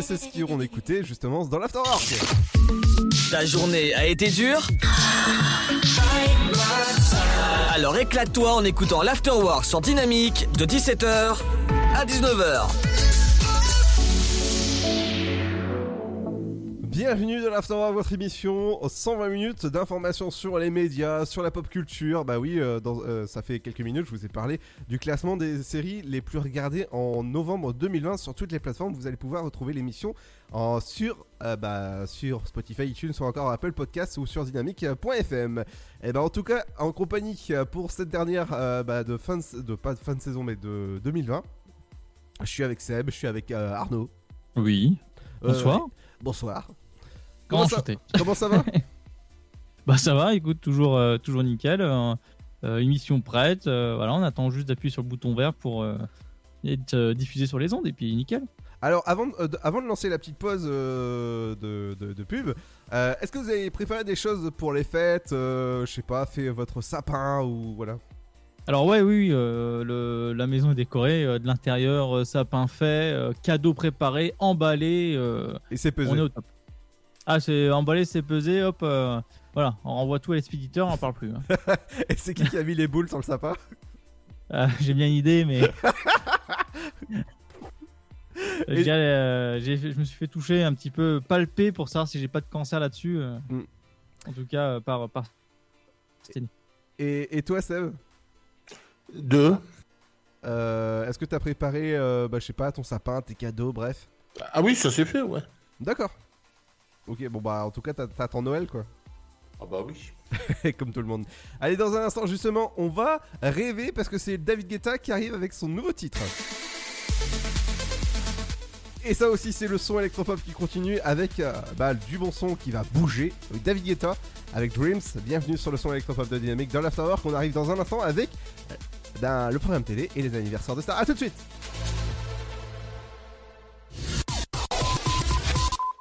S1: C'est ce qu'on écoutait justement dans l'Afterwork.
S2: Ta journée a été dure Alors éclate-toi en écoutant l'Afterwork sur Dynamique de 17h à 19h.
S1: Bienvenue dans l'Afterwork, votre émission 120 minutes d'informations sur les médias, sur la pop culture. Bah oui, euh, dans- euh, ça fait quelques minutes, je vous ai parlé du classement des séries les plus regardées en novembre 2020 sur toutes les plateformes. Vous allez pouvoir retrouver l'émission en- sur, euh, bah, sur Spotify, iTunes ou encore Apple Podcasts ou sur dynamique.fm. Et ben en tout cas, en compagnie euh, pour cette dernière euh, bah, de fin de, de- pas de fin de saison mais de 2020. Je suis avec Seb, je suis avec euh, Arnaud.
S6: Oui.
S1: Euh,
S6: Bonsoir.
S1: bonsoir.
S6: Comment
S1: ça,
S6: ça (laughs)
S1: comment ça va (laughs)
S6: Bah ça va, écoute, toujours, euh, toujours nickel. euh, euh, émission prête. euh, voilà, on attend juste d'appuyer sur le bouton vert pour être diffusé sur les ondes et puis nickel.
S1: Alors, avant, de, avant de lancer la petite pause de, de- de pub, est-ce que vous avez préparé des choses pour les fêtes Je sais pas, fait votre sapin ou voilà
S6: Alors ouais, oui, euh, le- la maison est décorée euh, de l'intérieur, euh, sapin fait, cadeaux préparés, emballés. euh,
S1: Et c'est pesé.
S6: On est au top. Ah, c'est emballé, c'est pesé, hop. euh, voilà, on renvoie tout à l'expéditeur, on en parle plus. hein. (laughs)
S1: Et c'est qui qui a mis les boules sur le sapin?
S6: Ah, J'ai bien une idée, mais. (laughs) Je
S1: Et-
S6: dirais, euh, j'ai fait- je me suis fait toucher un petit peu, palper pour savoir si j'ai pas de cancer là-dessus. euh.
S1: Mm.
S6: En tout cas, euh, par. par... Stéphanie.
S1: et, et toi, Seb?
S5: Deux.
S1: Euh, Est-ce que t'as préparé, euh, bah, je sais pas, ton sapin, tes cadeaux, bref?
S5: Ah oui, ça s'est fait, ouais.
S1: D'accord. Ok, bon bah en tout cas, t'as- t'attends Noël quoi.
S5: Ah bah oui. (laughs)
S1: Comme tout le monde. Allez, dans un instant, justement, on va rêver parce que c'est David Guetta qui arrive avec son nouveau titre. Et ça aussi, c'est le son électropop qui continue avec euh, bah, du bon son qui va bouger. Avec David Guetta avec Dreams. Bienvenue sur le son électropop de Dynamique dans l'Afterwork. On arrive dans un instant avec euh, ben, le programme télé et les anniversaires de stars. A tout de suite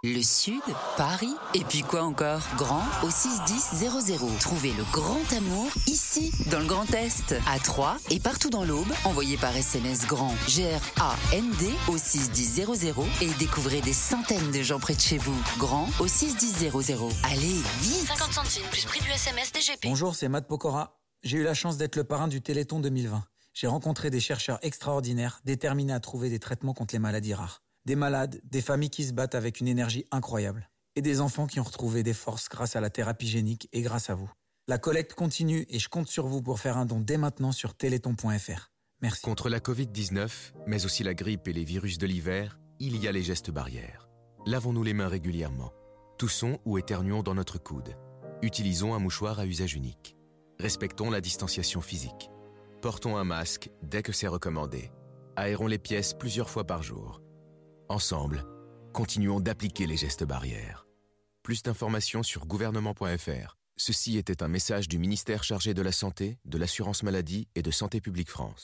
S7: Le Sud, Paris, et puis quoi encore? Grand au 61000. Trouvez le grand amour ici, dans le Grand Est, à Troyes et partout dans l'Aube. Envoyez par SMS grand G-R-A-N-D au 61000 et découvrez des centaines de gens près de chez vous. Grand au 61000. Allez, vite
S13: 50 centimes plus prix du SMS DGP.
S12: Bonjour, c'est Matt Pokora. J'ai eu la chance d'être le parrain du Téléthon 2020. J'ai rencontré des chercheurs extraordinaires déterminés à trouver des traitements contre les maladies rares. Des malades, des familles qui se battent avec une énergie incroyable. Et des enfants qui ont retrouvé des forces grâce à la thérapie génique et grâce à vous. La collecte continue et je compte sur vous pour faire un don dès maintenant sur téléthon.fr. Merci.
S8: Contre la Covid-19, mais aussi la grippe et les virus de l'hiver, il y a les gestes barrières. Lavons-nous les mains régulièrement. Toussons ou éternuons dans notre coude. Utilisons un mouchoir à usage unique. Respectons la distanciation physique. Portons un masque dès que c'est recommandé. Aérons les pièces plusieurs fois par jour. Ensemble, continuons d'appliquer les gestes barrières. Plus d'informations sur gouvernement.fr. Ceci était un message du ministère chargé de la Santé, de l'Assurance Maladie et de Santé publique France.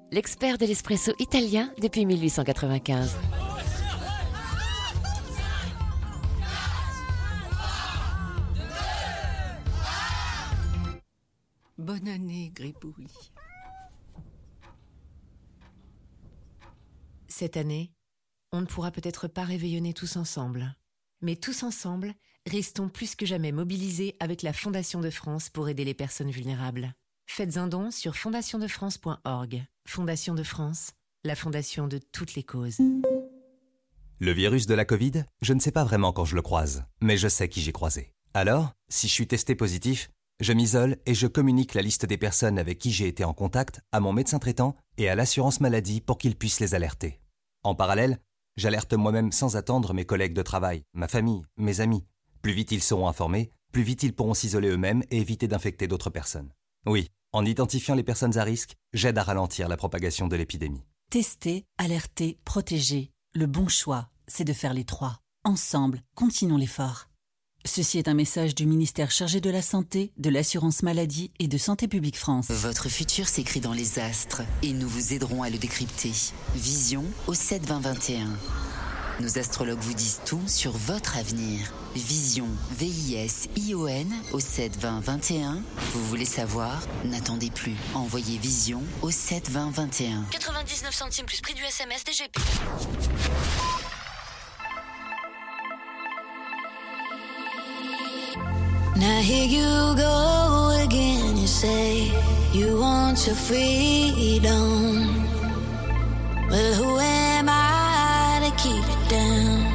S11: l'expert de l'espresso italien depuis 1895.
S14: Bonne année, Gribouille.
S11: Cette année, on ne pourra peut-être pas réveillonner tous ensemble. Mais tous ensemble, restons plus que jamais mobilisés avec la Fondation de France pour aider les personnes vulnérables. Faites un don sur fondationdefrance.org. Fondation de France, la fondation de toutes les causes.
S9: Le virus de la Covid, je ne sais pas vraiment quand je le croise, mais je sais qui j'ai croisé. Alors, si je suis testé positif, je m'isole et je communique la liste des personnes avec qui j'ai été en contact à mon médecin traitant et à l'assurance maladie pour qu'ils puissent les alerter. En parallèle, j'alerte moi-même sans attendre mes collègues de travail, ma famille, mes amis. Plus vite ils seront informés, plus vite ils pourront s'isoler eux-mêmes et éviter d'infecter d'autres personnes. Oui, en identifiant les personnes à risque, j'aide à ralentir la propagation de l'épidémie.
S17: Tester, alerter, protéger. Le bon choix, c'est de faire les trois. Ensemble, continuons l'effort. Ceci est un message du ministère chargé de la Santé, de l'Assurance Maladie et de Santé Publique France.
S7: Votre futur s'écrit dans les astres et nous vous aiderons à le décrypter. Vision au 7 20 21. Nos astrologues vous disent tout sur votre avenir. Vision, V-I-S-I-O-N au 7 20 21. Vous voulez savoir? N'attendez plus. Envoyez Vision au 7 20 21.
S13: 99 centimes plus prix du SMS DGP.
S18: Now here you go again. You say you want your freedom. Well, who am I to keep it? Down?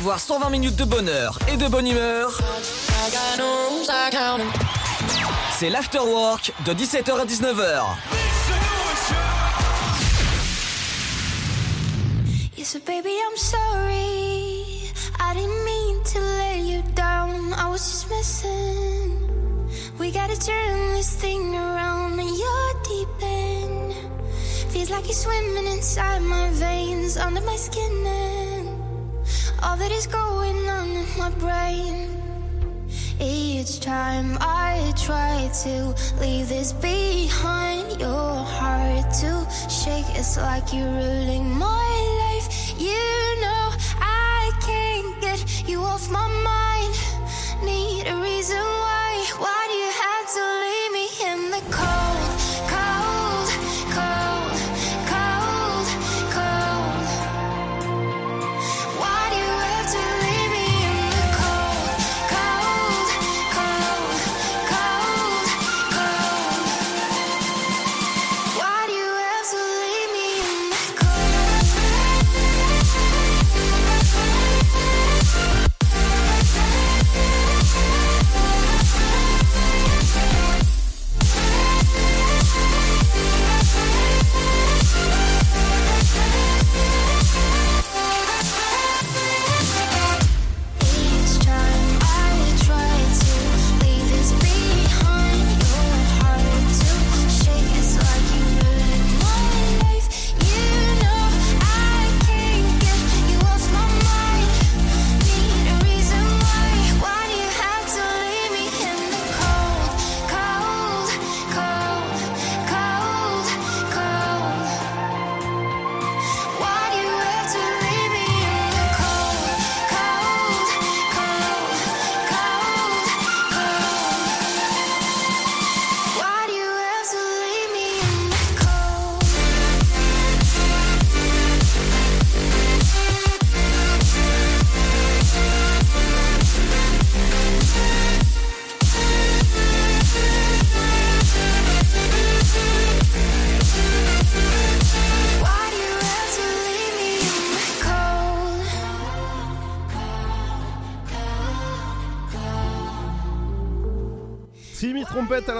S2: Avoir 120 minutes de bonheur et de bonne humeur C'est l'afterwork de 17h à 19h.
S18: Yes, baby, I'm sorry. I didn't mean to let you down. I was just messing. We gotta turn this thing around, and you're deep in. Feels like you're swimming inside my veins, under my skin, and all that is going on in my brain. Each time I try to leave this behind, your heart to shake. It's like you're ruling my life. You know I can't get you off my mind. Need a reason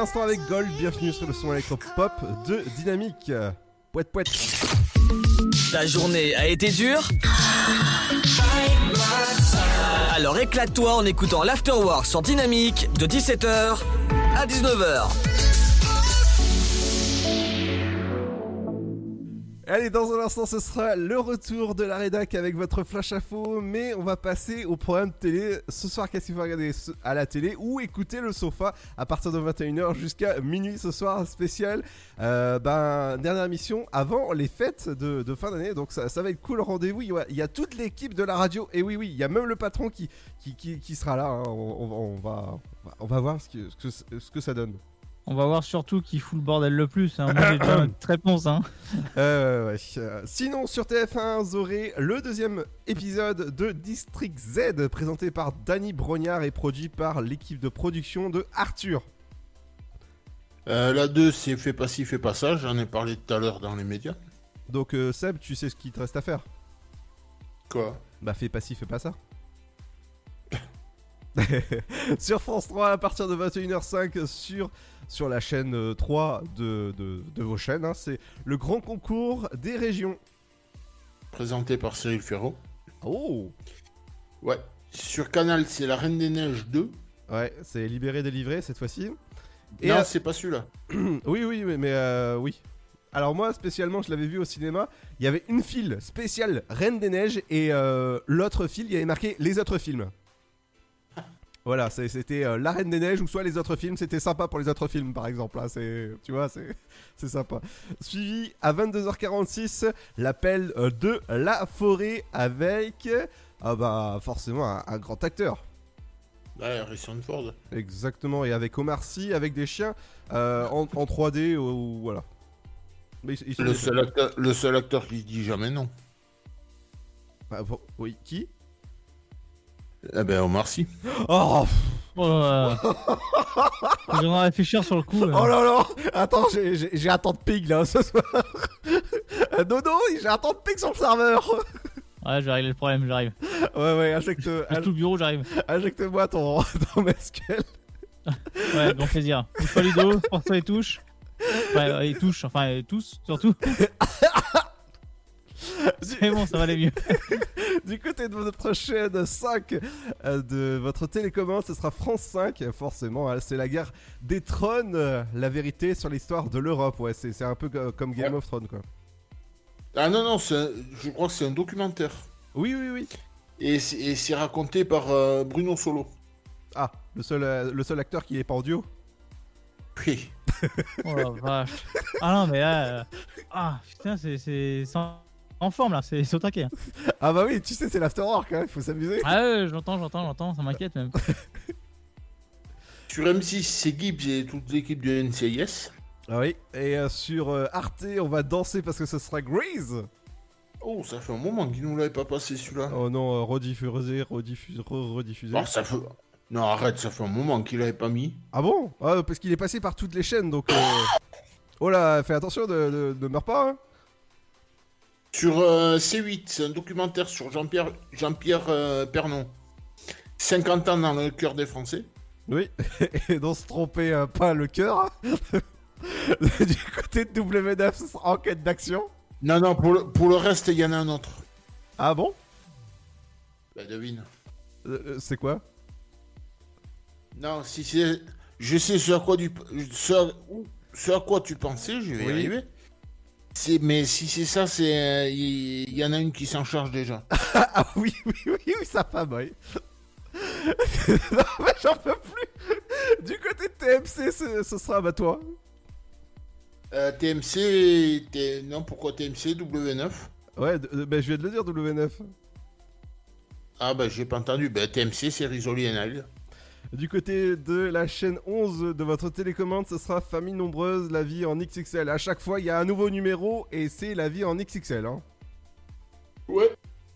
S1: l'instant avec Gold, bienvenue sur le son électropop de Dynamique. Poète poète.
S2: Ta journée a été dure Alors éclate-toi en écoutant l'afterwork sur Dynamique de 17h à 19h.
S1: Allez, dans un instant, ce sera le retour de la rédac avec votre flash info, mais on va passer au programme télé. Ce soir, qu'est-ce qu'il faut regarder à la télé ou écouter le sofa à partir de 21h jusqu'à minuit ce soir spécial. Euh, ben, dernière émission avant les fêtes de, fin d'année, donc ça, va être cool. Rendez-vous, il y a- toute l'équipe de la radio, et oui, oui, il y a même le patron qui, sera là. hein. On, va- voir ce que ça donne.
S6: On va voir surtout qui fout le bordel le plus. hein. Moi, j'ai déjà (coughs) une réponse. Hein.
S1: Euh, ouais. Euh, Sinon, sur TF1, vous aurez le deuxième épisode de District Z, présenté par Danny Brognard et produit par l'équipe de production de Arthur.
S5: Euh, la 2, c'est Fais pas ci, fais pas ça. J'en ai parlé tout à l'heure dans les médias.
S1: Donc, euh, Seb, tu sais ce qu'il te reste à faire?
S5: Quoi?
S1: Bah, fais pas ci, fais pas ça. (laughs) sur France 3 à partir de 21h05 sur, sur la chaîne euh, 3 de, de, de vos chaînes. hein, c'est le grand concours des régions.
S5: Présenté par Cyril Ferraud.
S1: Oh
S5: Ouais. Sur Canal, c'est La Reine des Neiges 2.
S1: Ouais, c'est libéré, délivré cette fois-ci.
S5: non,
S1: euh,
S5: c'est pas celui-là. (clears throat)
S1: oui, oui, mais, mais, euh, oui. Alors moi, spécialement, je l'avais vu au cinéma. Il y avait une file spéciale Reine des Neiges et euh, l'autre file, il y avait marqué les autres films. Voilà, c'était euh, La Reine des Neiges ou soit les autres films. C'était sympa pour les autres films, par exemple. Là, c'est, tu vois, c'est, (laughs) c'est sympa. Suivi à 22h46, l'appel euh, de la forêt avec, ah bah forcément un, un grand acteur.
S5: Ouais, Harrison Ford.
S1: Exactement, et avec Omar Sy, avec des chiens euh, en, en 3D ou, voilà. Mais ils- ils sont-
S5: Le seul, acteur, le seul acteur qui dit jamais non.
S1: Bah, bon, oui, qui?
S5: Eh ben, Omar Sy.
S1: Oh
S6: Oh là (laughs) réfléchir sur le coup. là.
S1: Oh là là Attends, j'ai- un temps de ping là ce soir. (laughs) Euh, Dodo, j'ai un temps de ping sur le serveur. (laughs)
S6: Ouais, je vais régler le problème, j'arrive.
S1: Ouais, ouais, injecte.
S6: Je tout le bureau, j'arrive.
S1: Injecte-moi ton, ton mesquel.
S6: Ouais, grand plaisir. Touche-toi Ludo, porte-toi les touches. Ouais, les touches, enfin, les tous, surtout. (laughs) C'est bon, ça va aller mieux. (laughs)
S1: du côté de votre chaîne 5 euh, de votre télécommande, ce sera France 5, forcément. hein, c'est la guerre des trônes, euh, la vérité sur l'histoire de l'Europe. Ouais, c'est c'est un peu co- comme Game of Thrones, quoi.
S5: Ah non, non, un- je crois que c'est un documentaire.
S1: Oui, oui, oui.
S5: Et c'est raconté par euh, Bruno Solo.
S1: Ah, le seul, euh, le seul acteur qui est pas en duo
S5: Oui.
S6: Oh la vache. Ah non, mais là. euh, Ah putain, c'est en... forme là, c'est au taquet. hein. (laughs)
S1: Ah bah oui, tu sais, c'est l'afterwork, hein, il faut s'amuser.
S6: Ah ouais, j'entends, j'entends, j'entends, ça m'inquiète même. (laughs)
S5: Sur M6, c'est Gibbs et toute l'équipe du NCIS.
S1: Ah oui, et euh, sur euh, Arte, on va danser parce que ce sera Grease.
S5: Oh, ça fait un moment qu'ils nous l'avaient pas passé celui-là.
S1: Oh non, euh, rediffusé, rediffusé, re- rediffusé.
S5: Oh, ça fait... Non, arrête, ça fait un moment qu'il l'avait pas mis.
S1: Ah bon? Ah, Parce qu'il est passé par toutes les chaînes, donc... euh, (coughs) Oh là, fais attention, de, de, de meurs pas, hein.
S5: Sur euh, C8, c'est un documentaire sur Jean-Pierre euh, Pernon. 50 ans dans le cœur des Français.
S1: Oui, (laughs) et d'on se tromper euh, pas le cœur. (laughs) du côté de W9, ce sera enquête d'action.
S5: Non, non, pour le, pour le reste, il y en a un autre.
S1: Ah bon?
S5: Bah, devine.
S1: C'est quoi?
S5: Non, si c'est. Je sais ce à quoi, du... ce à... ouh, ce à quoi tu pensais, je vais y arriver. C'est... Mais si c'est ça, c'est. euh, Il il y... en a une qui s'en charge déjà. (laughs)
S1: Ah oui, oui, oui, oui, sa femme, oui. (laughs) non, mais j'en peux plus. Du côté de TMC, ce, ce sera bah toi.
S5: Euh, TMC. T- Non, pourquoi TMC W9
S1: Ouais, euh, bah, je viens de le dire, W9.
S5: Ah, bah, j'ai pas entendu. Bah, TMC, c'est Risoli Nile.
S1: Du côté de la chaîne 11 de votre télécommande, ce sera Famille Nombreuse, la vie en XXL. À chaque fois, il y a un nouveau numéro et c'est la vie en XXL. Hein.
S5: Ouais.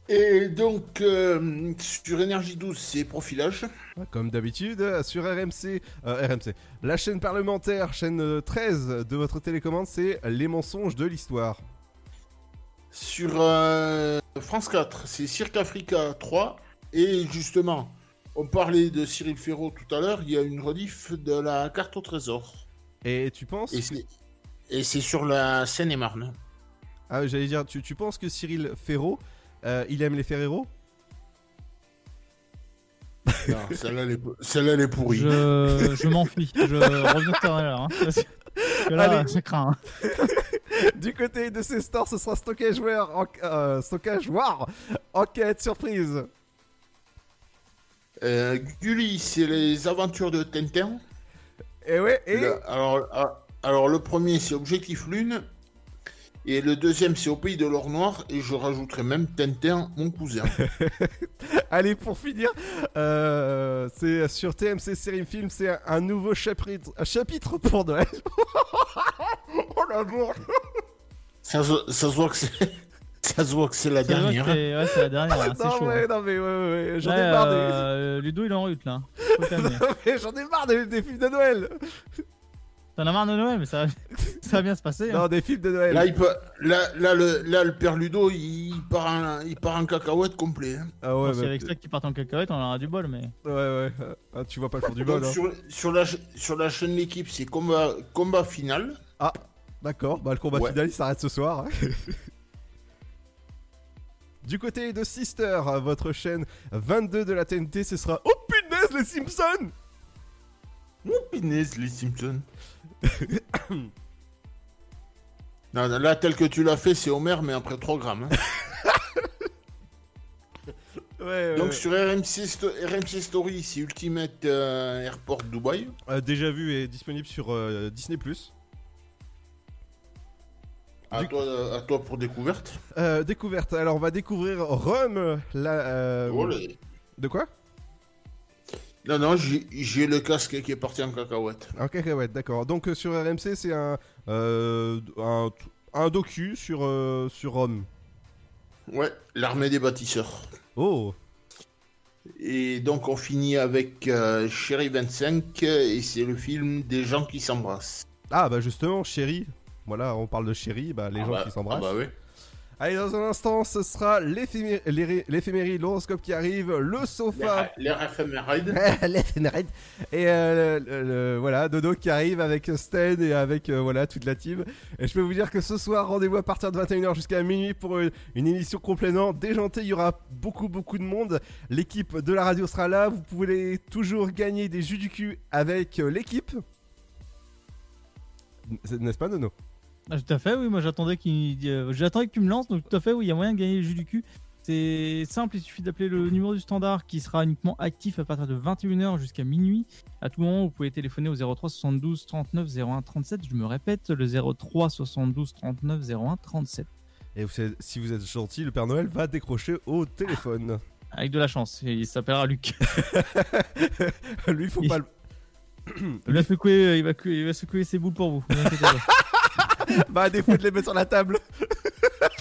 S5: Et donc, euh, sur Énergie 12, c'est profilage.
S1: Comme d'habitude, sur RMC, euh, RMC, la chaîne parlementaire, chaîne euh, 13 de votre télécommande, c'est Les mensonges de l'histoire.
S5: Sur euh, France 4, c'est Cirque Africa 3. Et justement, on parlait de Cyril Ferraud tout à l'heure, il y a une rediff de la carte au trésor.
S1: Et tu penses
S5: Et c'est, et c'est sur la Seine-et-Marne.
S1: Ah, j'allais dire, tu, tu penses que Cyril Ferraud, euh, il aime les Ferrero
S5: Non, celle-là, elle est, celle-là, elle est pourrie.
S6: Je, je m'enfuis. Je reviens tout à l'heure. Hein, parce que là,
S1: Allez.
S6: ça craint. hein. (laughs)
S1: Du côté de ces stores, ce sera Stockage War, en- euh, Stockage War, enquête surprise.
S5: Euh, Gulli, c'est les aventures de Tintin.
S1: Et ouais, et
S5: Le- alors, ah, alors, le premier, c'est Objectif Lune. Et le deuxième, c'est Au Pays de l'Or Noir. Et je rajouterai même Tintin, mon cousin. (laughs)
S1: Allez, pour finir, euh, c'est sur TMC Série Film, c'est un, un nouveau chapitre, un chapitre pour Noël. (laughs) oh l'amour
S5: ça, se- ça se voit que c'est. (laughs) Ça se voit que c'est la dernière.
S6: c'est- Ouais, c'est la dernière. hein, (laughs) c'est
S1: non,
S6: chaud.
S1: mais,
S6: hein.
S1: non, mais, ouais, ouais, ouais, j'en ai
S6: Ouais,
S1: marre des...
S6: euh, Ludo, il est en route là. (laughs)
S1: J'en ai marre des, des films de Noël
S6: T'en as marre de Noël, mais ça va, ça va bien se passer. hein.
S1: Non, des films de Noël.
S5: Là, il peut, là, là, le, là, le père Ludo, il part en, il part en cacahuète complet. hein.
S1: Ah ouais,
S6: Bon, si avec ça qui partent en cacahuète, on aura du bol, mais.
S1: ouais, ouais. Ah, tu vois pas le fond du
S5: Donc,
S1: bol. hein.
S5: sur, sur, la, sur la chaîne L'équipe, c'est combat, combat final.
S1: Ah, d'accord. Bah, le combat
S5: Ouais.
S1: final, il s'arrête ce soir. Du côté de Sister, votre chaîne 22 de la TNT, ce sera... Oh punaise, les Simpsons
S5: Oh, punaise, les Simpsons. (coughs) non, là, tel que tu l'as fait, c'est Homer, mais après 3 grammes. hein. (laughs)
S1: Ouais, ouais,
S5: Donc,
S1: ouais.
S5: sur RMC, Sto- RMC Story, c'est Ultimate euh, Airport Dubai.
S1: Euh, déjà vu et disponible sur euh, Disney+.
S5: À, toi, à toi pour découverte.
S1: Euh, découverte. Alors, on va découvrir Rome. La, euh,
S5: Oh, les-
S1: De quoi?
S5: Non, non, j'ai le casque qui est parti en cacahuète.
S1: Un cacahuète, d'accord. Donc, euh, sur RMC, c'est un, euh, un, un docu sur, euh, sur Rome.
S5: Ouais, l'armée des bâtisseurs.
S1: Oh
S5: Et donc on finit avec Chéri 25 et c'est le film des gens qui s'embrassent.
S1: Ah, bah justement, chérie. Voilà, on parle de chérie, bah, les
S5: Ah
S1: gens
S5: bah-
S1: qui s'embrassent.
S5: ah bah oui.
S1: Allez, dans un instant, ce sera l'éphéméride, l'horoscope qui arrive, le sofa.
S5: L'air éphéméride. (laughs)
S1: L'éphéméride. Et euh, le- le- voilà, Dodo qui arrive avec Sten et avec euh, voilà toute la team. Et je peux vous dire que ce soir, rendez-vous à partir de 21h jusqu'à minuit pour une, une émission complètement déjantée. Il y aura beaucoup, beaucoup de monde. L'équipe de la radio sera là. Vous pouvez toujours gagner des jus du cul avec euh, l'équipe. N'est-ce pas, Nono
S6: Ah, tout à fait, oui. Moi, j'attendais qu'il. euh, j'attendais que tu me lances, donc tout à fait, oui. Il y a moyen de gagner le jus du cul. C'est simple, il suffit d'appeler le numéro du standard qui sera uniquement actif à partir de 21h jusqu'à minuit. À tout moment, vous pouvez téléphoner au 03 72 39 01 37. Je me répète, le 03 72 39 01 37.
S1: Et vous savez, si vous êtes gentil, le Père Noël va décrocher au téléphone.
S6: Avec de la chance, il s'appellera Luc. (laughs)
S1: Lui, faut
S6: Il-
S1: pas le. (coughs)
S6: Il va, secouer, il, va, il va secouer ses boules pour vous. (laughs)
S1: bah, à défaut de les mettre sur la table.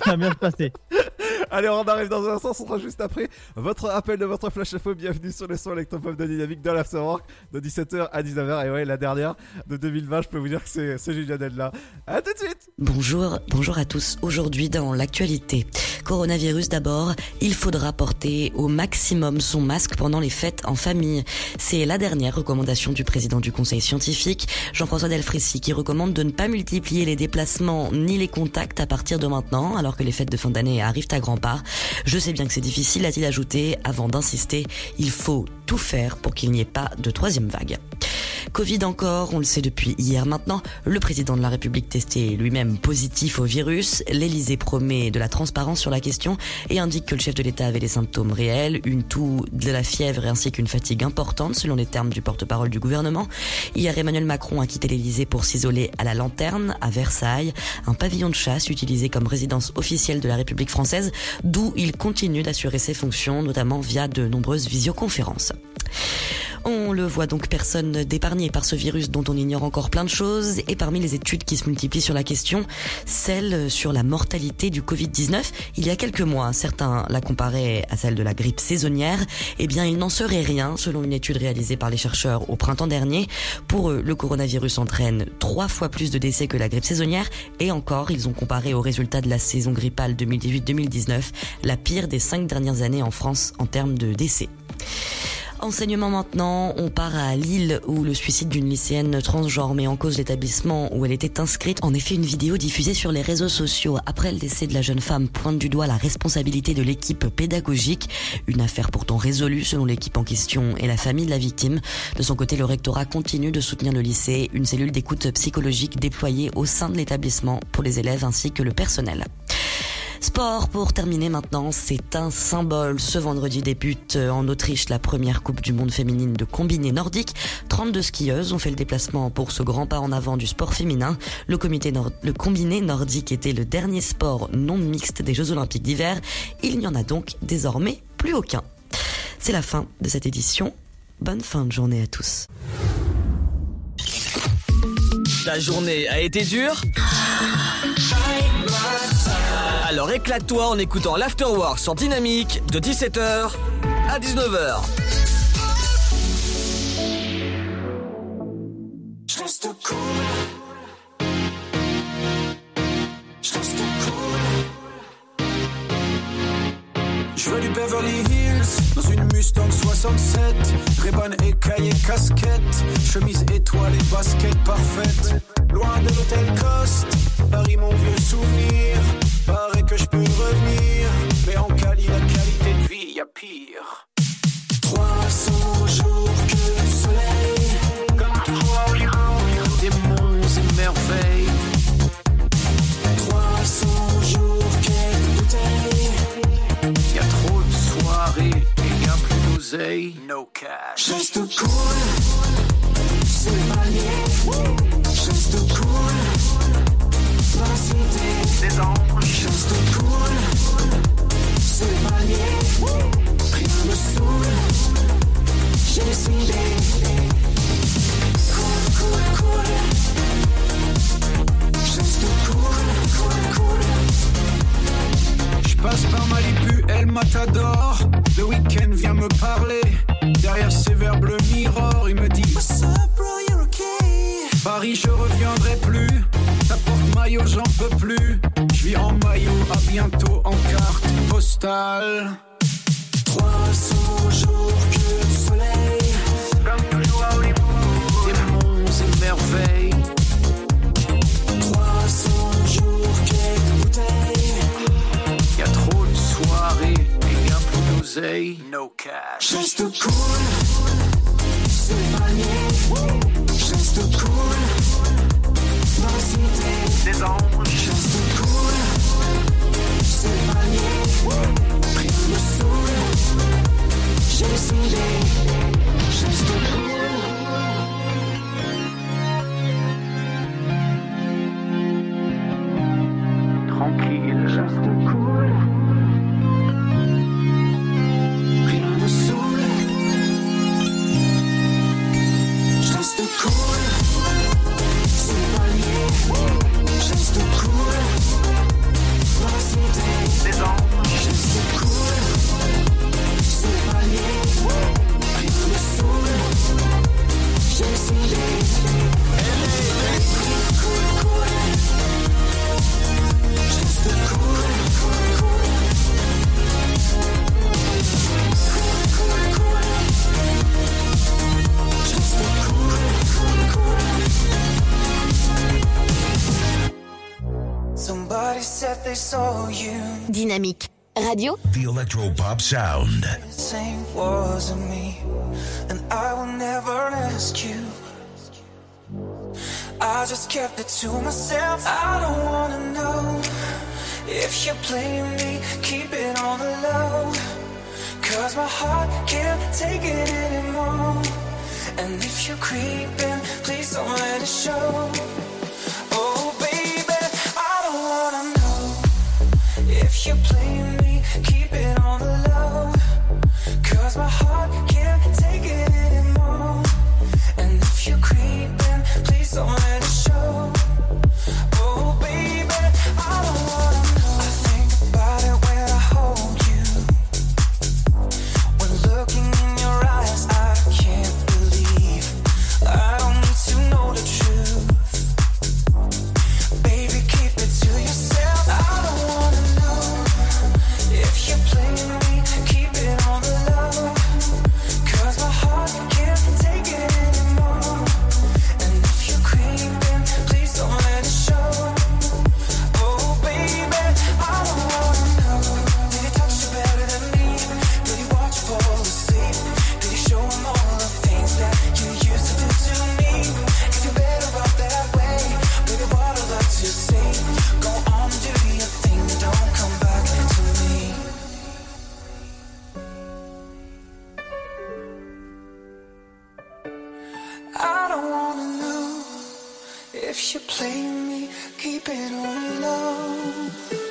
S6: Ça va bien se passer.
S1: Allez, on arrive dans un instant, ce sera juste après votre appel de votre flash info. Bienvenue sur le son électropop de Dynamique dans l'Afterwork de 17h à 19h. Et ouais, la dernière de 2020, je peux vous dire que c'est Julien là. À tout de suite
S3: Bonjour, bonjour à tous. Aujourd'hui dans l'actualité. Coronavirus d'abord, il faudra porter au maximum son masque pendant les fêtes en famille. C'est la dernière recommandation du président du conseil scientifique, Jean-François Delfrécy, qui recommande de ne pas multiplier les déplacements ni les contacts à partir de maintenant, alors que les fêtes de fin d'année arrivent à grands Je sais bien que c'est difficile, a-t-il ajouté, avant d'insister, il faut tout faire pour qu'il n'y ait pas de troisième vague. Covid encore, on le sait depuis hier maintenant, le président de la République testé lui-même positif au virus, l'Elysée promet de la transparence sur la question et indique que le chef de l'État avait des symptômes réels, une toux, de la fièvre ainsi qu'une fatigue importante selon les termes du porte-parole du gouvernement. Hier, Emmanuel Macron a quitté l'Elysée pour s'isoler à la Lanterne, à Versailles, un pavillon de chasse utilisé comme résidence officielle de la République française, d'où il continue d'assurer ses fonctions, notamment via de nombreuses visioconférences. On le voit donc personne d'épargné par ce virus dont on ignore encore plein de choses et parmi les études qui se multiplient sur la question, celle sur la mortalité du Covid-19, il y a quelques mois, certains la comparaient à celle de la grippe saisonnière, eh bien il n'en serait rien selon une étude réalisée par les chercheurs au printemps dernier. Pour eux, le coronavirus entraîne trois fois plus de décès que la grippe saisonnière et encore, ils ont comparé aux résultats de la saison grippale 2018-2019, la pire des cinq dernières années en France en termes de décès. Enseignement maintenant, on part à Lille où le suicide d'une lycéenne transgenre met en cause l'établissement où elle était inscrite. En effet, une vidéo diffusée sur les réseaux sociaux après le décès de la jeune femme pointe du doigt la responsabilité de l'équipe pédagogique. Une affaire pourtant résolue selon l'équipe en question et la famille de la victime. De son côté, le rectorat continue de soutenir le lycée, une cellule d'écoute psychologique déployée au sein de l'établissement pour les élèves ainsi que le personnel. Sport pour terminer maintenant, c'est un symbole. Ce vendredi débute en Autriche la première Coupe du Monde féminine de combiné nordique. 32 skieuses ont fait le déplacement pour ce grand pas en avant du sport féminin. Le combiné nordique était le dernier sport non mixte des Jeux Olympiques d'hiver. Il n'y en a donc désormais plus aucun. C'est la fin de cette édition. Bonne fin de journée à tous.
S2: Ta journée a été dure Alors éclate-toi en écoutant l'Afterwork sur Dynamique de 17h à 19h.
S19: Je
S20: du Beverly Hills une Mustang 67. Reban écaillé casquette, chemise étoile et basket parfaite. Loin de l'hôtel Coste, Paris mon vieux souvenir. Paraît que je peux revenir, mais en Cali la qualité de vie y a pire. A plus d'oseille. No cash.
S19: Je reste cool.
S21: Dynamique Radio.
S16: The Electropop sound.
S22: Saying wasn't me, and I will never ask you. I just kept it to myself. I don't wanna know if you're playing me. Keep it on the low, cause my heart can't take it anymore. And if you're creeping, please don't let it show. If you
S19: play me, keep it on low.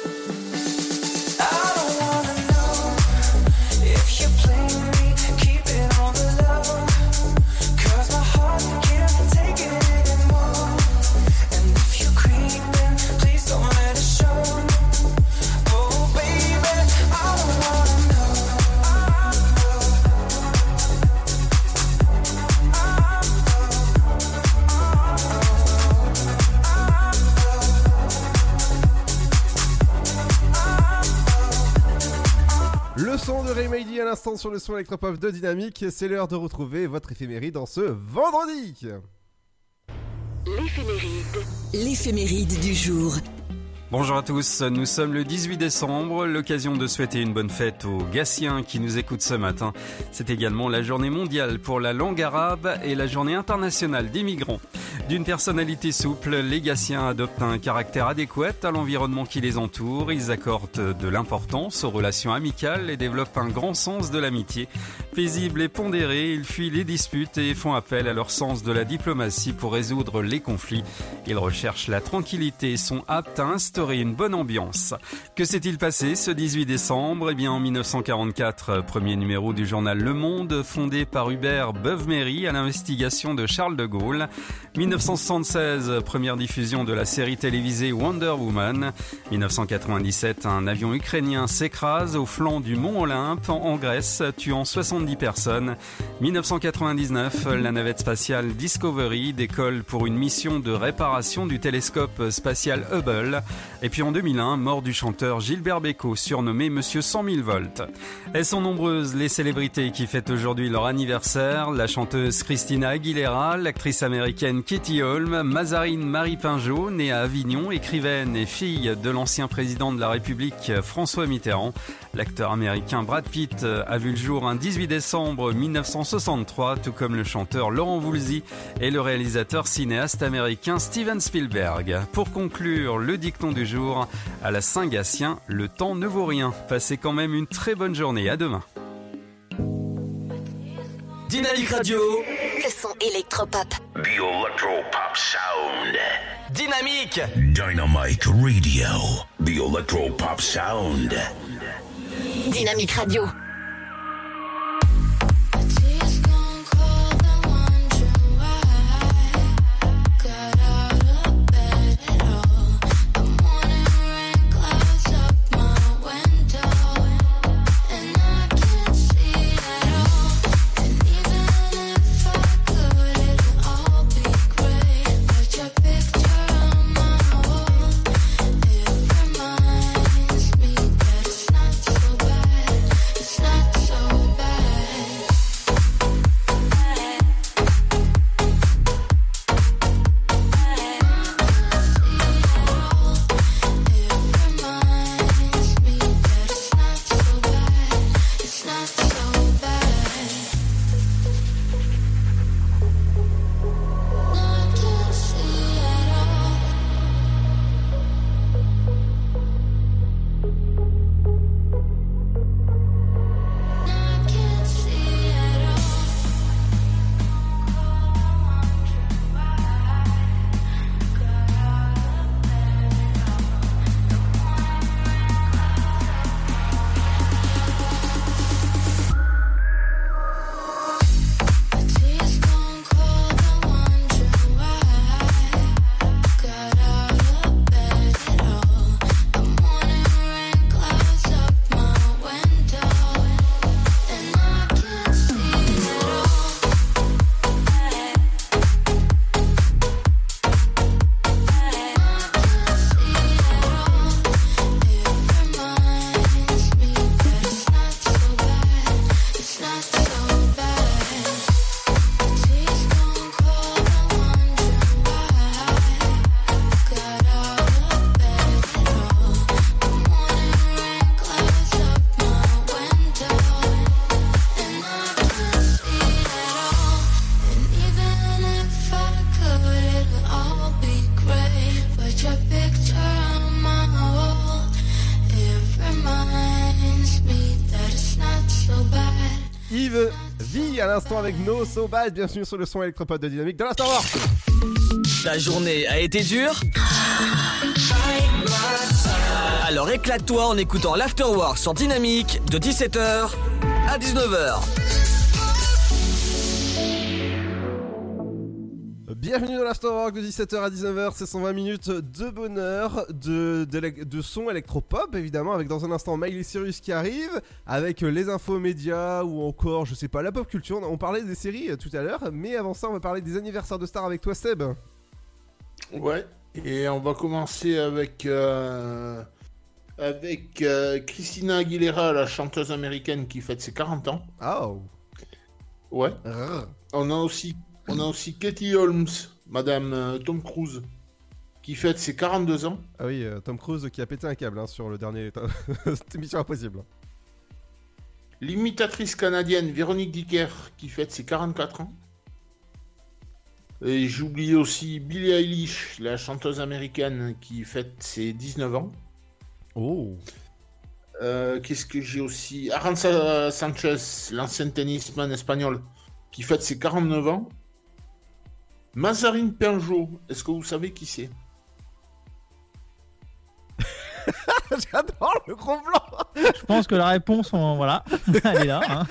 S1: Sur le son électropop de Dynamique, c'est l'heure de retrouver votre éphéméride dans ce vendredi.
S21: L'éphéméride. L'éphéméride du jour.
S23: Bonjour à tous, nous sommes le 18 décembre, l'occasion de souhaiter une bonne fête aux Gassiens qui nous écoutent ce matin. C'est également la journée mondiale pour la langue arabe et la journée internationale des migrants. D'une personnalité souple, les Gassiens adoptent un caractère adéquat à l'environnement qui les entoure, ils accordent de l'importance aux relations amicales et développent un grand sens de l'amitié. Paisibles et pondérés, ils fuient les disputes et font appel à leur sens de la diplomatie pour résoudre les conflits. Ils recherchent la tranquillité et sont aptes à instaurer une bonne ambiance. Que s'est-il passé ce 18 décembre? Eh bien, en 1944, premier numéro du journal Le Monde, fondé par Hubert Beuve-Méry à l'investigation de Charles de Gaulle. 1976, première diffusion de la série télévisée Wonder Woman. 1997, un avion ukrainien s'écrase au flanc du mont Olympe en Grèce, tuant 70 personnes. 1999, la navette spatiale Discovery décolle pour une mission de réparation du télescope spatial Hubble. Et puis en 2001, mort du chanteur Gilbert Bécaud, surnommé Monsieur 100 000 volts. Elles sont nombreuses les célébrités qui fêtent aujourd'hui leur anniversaire. La chanteuse Christina Aguilera, l'actrice américaine Katie Holm, Mazarine Marie Pinjot, née à Avignon, écrivaine et fille de l'ancien président de la République François Mitterrand. L'acteur américain Brad Pitt a vu le jour un 18 décembre 1963, tout comme le chanteur Laurent Voulzy et le réalisateur cinéaste américain Steven Spielberg. Pour conclure, le dicton du jour, à la Saint-Gatien, le temps ne vaut rien. Passez quand même une très bonne journée. À demain.
S2: Dynamique Radio.
S24: Le son électropop.
S16: The Electro Pop Sound.
S2: Dynamique.
S16: Dynamite Radio. The Electro Pop Sound.
S24: Dynamique Radio.
S1: Avec No So Bad. Bienvenue sur le son électropode de Dynamique de l'Afterwork.
S2: Ta journée a été dure Alors éclate-toi en écoutant l'Afterwork sur Dynamique de 17h à 19h.
S1: Bienvenue dans l'Afterwork de 17h à 19h, c'est 120 minutes de bonheur, de, de, de son électropop évidemment, avec dans un instant Miley Cyrus qui arrive, avec les infos médias ou encore, je sais pas, la pop culture. On parlait des séries euh, tout à l'heure, mais avant ça, on va parler des anniversaires de stars avec toi, Seb.
S5: Ouais, et on va commencer avec, euh, avec euh, Christina Aguilera, la chanteuse américaine qui fête ses 40 ans.
S1: Oh
S5: Ouais. On a aussi, on a aussi Katie Holmes, Madame euh, Tom Cruise, qui fête ses 42 ans.
S1: Ah oui, euh, Tom Cruise qui a pété un câble hein, sur le dernier. (laughs) C'était Mission Impossible.
S5: L'imitatrice canadienne Véronique Dicker, qui fête ses 44 ans. Et j'oublie aussi Billie Eilish, la chanteuse américaine qui fête ses 19 ans.
S1: Oh
S5: Euh, Qu'est-ce que j'ai aussi? Aranza Sanchez, l'ancienne tennisman espagnol, qui fête ses 49 ans. Mazarine Pinjot, est-ce que vous savez qui c'est? (laughs)
S1: J'adore le gros blanc
S6: Je pense que la réponse, on- voilà, (laughs) elle est là. hein.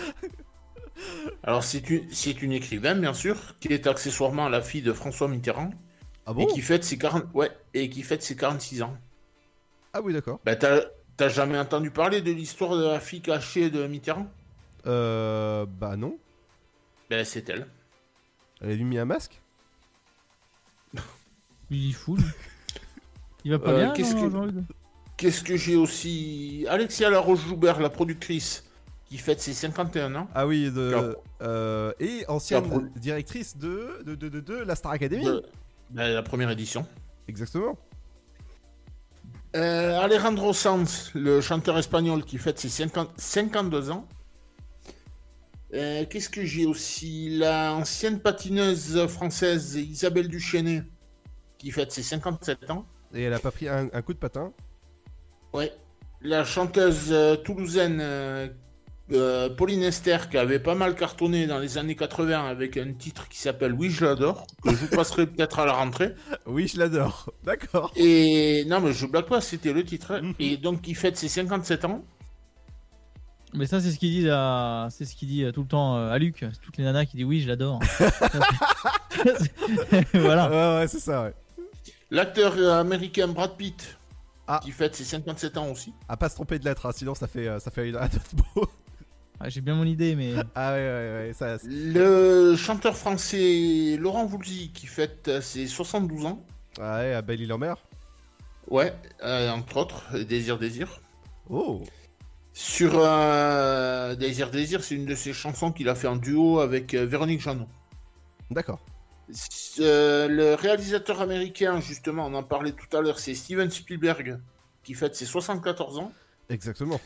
S5: Alors c'est une, c'est une écrivaine, bien sûr, qui est accessoirement la fille de François Mitterrand.
S1: Ah bon?
S5: et qui fête ses 40... ouais, et qui fête ses 46 ans.
S1: Ah oui, d'accord.
S5: Bah t'as t'as jamais entendu parler de l'histoire de la fille cachée de Mitterrand?
S1: Euh. Bah non.
S5: Ben c'est elle.
S1: Elle a lui mis un masque?
S6: Il est fou. lui. Il va pas
S5: Euh,
S6: bien,
S5: qu'est-ce que-
S6: Jean-Luc
S5: Qu'est-ce que j'ai aussi Alexia Laroche-Joubert, la productrice, qui fête ses 51 ans.
S1: Ah oui, de.
S5: Car-
S1: euh, et ancienne
S5: Car-
S1: directrice de, de, de, de, de la Star Academy.
S5: De- ben, la première édition.
S1: Exactement.
S5: Euh, Alejandro Sanz, le chanteur espagnol qui fête ses 50 52 ans. Euh, Qu'est-ce que j'ai aussi? L'ancienne patineuse française Isabelle Duchesnay qui fête ses 57 ans.
S1: Et elle a pas pris un, un coup de patin.
S5: Ouais. La chanteuse euh, toulousaine euh, euh, Pauline Esther qui avait pas mal cartonné dans les années 80 avec un titre qui s'appelle Oui, je l'adore, que je vous passerai (laughs) peut-être à la rentrée.
S1: Oui, je l'adore. (laughs) D'accord.
S5: Et non, mais je blague pas, c'était le titre. hein. Et donc, il fête ses 57 ans.
S6: Mais ça, c'est ce qu'il dit, à... c'est ce qu'il dit tout le temps à Luc. C'est toutes les nanas qui disent oui, je l'adore. (laughs) voilà.
S1: Ouais, ouais, c'est ça, ouais.
S5: L'acteur euh, américain Brad Pitt
S1: Ah.
S5: qui fête ses 57 ans aussi.
S1: À pas se tromper de lettre, hein, sinon ça fait, euh, ça fait un (laughs) autre mot.
S6: Ah, J'ai bien mon idée, mais. (laughs)
S1: Ah ouais, ouais, ouais. Ça,
S5: Le chanteur français Laurent Voulzy qui fête euh, ses 72 ans.
S1: Ah ouais, à Belle-Île-en-Mer.
S5: Ouais, euh, entre autres, Désir Désir.
S1: Oh
S5: Sur euh, Désir Désir, c'est une de ses chansons qu'il a fait en duo avec Véronique Jeannot.
S1: D'accord.
S5: Euh, le réalisateur américain, justement, on en parlait tout à l'heure, c'est Steven Spielberg, qui fête ses 74 ans.
S1: Exactement.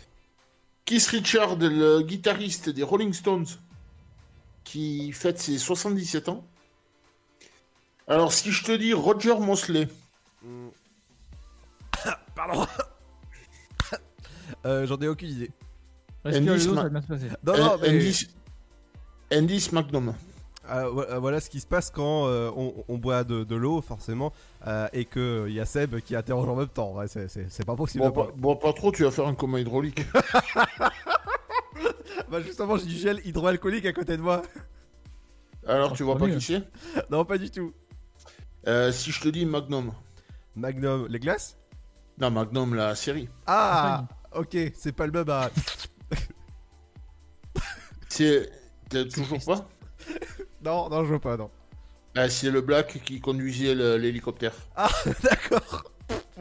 S5: Keith Richard, le guitariste des Rolling Stones, qui fête ses 77 ans. Alors, si je te dis Roger Mosley, (coughs)
S1: Pardon. (coughs) euh, J'en ai aucune idée.
S5: Andy Sma-
S6: ça va bien se passer?
S1: Non, non, mais-
S5: Andy, Andy
S1: Ah, voilà, voilà ce qui se passe quand euh, on, on boit de, de l'eau, forcément, euh, et qu'il y a Seb qui interroge en même temps. Ouais, c'est- c'est c'est pas possible.
S5: Bon, pas, bon, pas trop, tu vas faire un coma hydraulique. (laughs)
S1: Bah, justement, j'ai du gel hydroalcoolique à côté de moi.
S5: Alors, tu vois pas qui c'est?
S1: Non, pas du tout.
S5: Euh, Si je te dis Magnum.
S1: Magnum, les glaces?
S5: Non, Magnum, la série.
S1: Ah Ok, c'est pas le même à...
S5: C'est. T'as toujours pas? (laughs)
S1: Non, non, je veux pas, non.
S5: Ah, C'est le Black qui conduisait l'hélicoptère.
S1: Ah, (laughs) d'accord.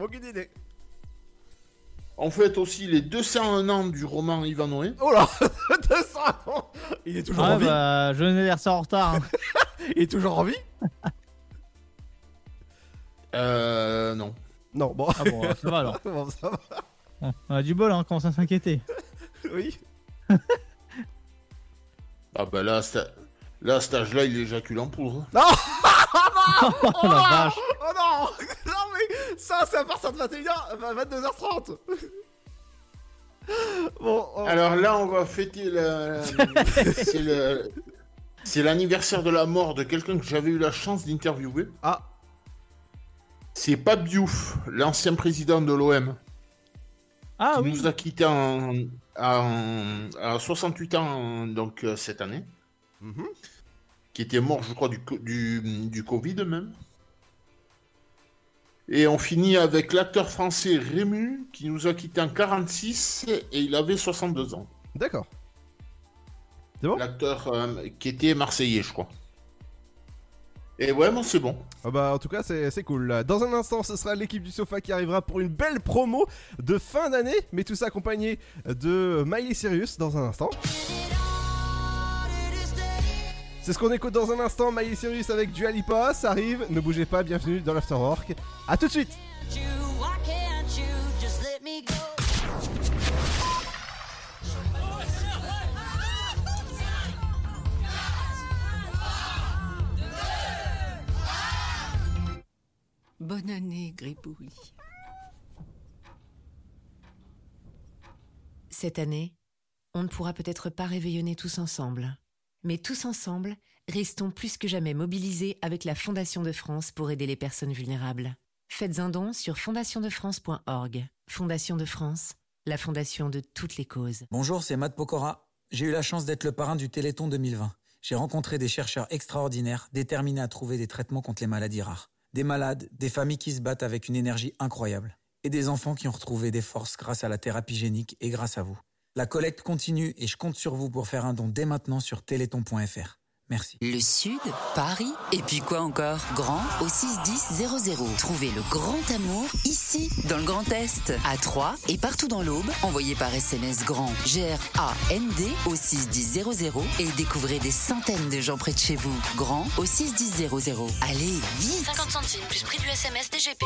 S1: Aucune idée.
S5: On fête aussi les 201 ans du roman Ivanhoe.
S1: Oh là (laughs) 200 ans Il est toujours
S6: Ah
S1: en vie
S6: bah, je venais vers ça en retard. hein. (laughs)
S1: Il est toujours en vie
S5: Euh. Non.
S1: Non, bon.
S6: Ah bon, ça va alors.
S1: Bon, ça va.
S6: On a du bol, hein, on commence à s'inquiéter.
S1: Oui.
S5: Ah bah là, sta- là à cet âge-là, il éjacule en poudre.
S1: Non (laughs)
S6: Oh la vache.
S1: Oh non (laughs) Non mais ça c'est à partir de 21h, 22h30 (laughs) Bon, oh.
S5: Alors là, on va fêter la... c'est le... C'est l'anniversaire de la mort de quelqu'un que j'avais eu la chance d'interviewer.
S1: Ah.
S5: C'est Pape Diouf, l'ancien président de l'OM.
S6: Ah
S5: qui
S6: oui.
S5: nous a quittés en, en- à 68 ans donc euh, cette année.
S1: Mhm.
S5: Qui était mort, je crois, du, du, du Covid même. Et on finit avec l'acteur français Rému, qui nous a quittés en 46 et il avait 62 ans.
S1: D'accord. C'est bon?
S5: L'acteur euh, qui était marseillais, je crois. Et ouais, moi c'est bon.
S1: Ah bah en tout cas c'est c'est cool. Dans un instant ce sera l'équipe du sofa qui arrivera pour une belle promo de fin d'année, mais tout ça accompagné de Miley Cyrus dans un instant. C'est ce qu'on écoute dans un instant, Miley Cyrus avec Dua Lipa, ça arrive, ne bougez pas, bienvenue dans l'Afterwork. A tout de suite?
S14: Bonne année, Gribouille.
S11: Cette année, on ne pourra peut-être pas réveillonner tous ensemble. Mais tous ensemble, restons plus que jamais mobilisés avec la Fondation de France pour aider les personnes vulnérables. Faites un don sur fondationdefrance.org. Fondation de France, la fondation de toutes les causes.
S25: Bonjour, c'est Matt Pokora. J'ai eu la chance d'être le parrain du Téléthon 2020. J'ai rencontré des chercheurs extraordinaires, déterminés à trouver des traitements contre les maladies rares. Des malades, des familles qui se battent avec une énergie incroyable. Et des enfants qui ont retrouvé des forces grâce à la thérapie génique et grâce à vous. La collecte continue et je compte sur vous pour faire un don dès maintenant sur téléthon.fr. Merci.
S7: Le Sud, Paris, et puis quoi encore? Grand au 61000. Trouvez le grand amour ici, dans le Grand Est, à Troyes et partout dans l'Aube. Envoyez par SMS grand G-R-A-N-D au 61000 et découvrez des centaines de gens près de chez vous. Grand au 61000. Allez, vite
S13: 50 centimes plus prix du SMS DGP.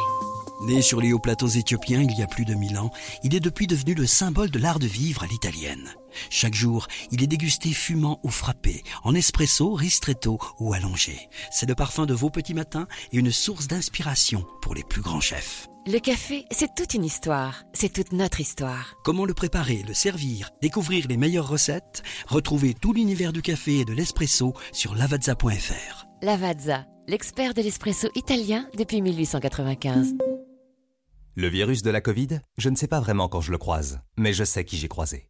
S10: Né sur les hauts plateaux éthiopiens il y a plus de mille ans, il est depuis devenu le symbole de l'art de vivre à l'italienne. Chaque jour, il est dégusté fumant ou frappé, en espresso, ristretto ou allongé. C'est le parfum de vos petits matins et une source d'inspiration pour les plus grands chefs.
S26: Le café, c'est toute une histoire. C'est toute notre histoire.
S10: Comment le préparer, le servir, découvrir les meilleures recettes? Retrouvez tout l'univers du café et de l'espresso sur lavazza.fr.
S26: Lavazza, l'expert de l'espresso italien depuis 1895.
S9: Le virus de la Covid, je ne sais pas vraiment quand je le croise, mais je sais qui j'ai croisé.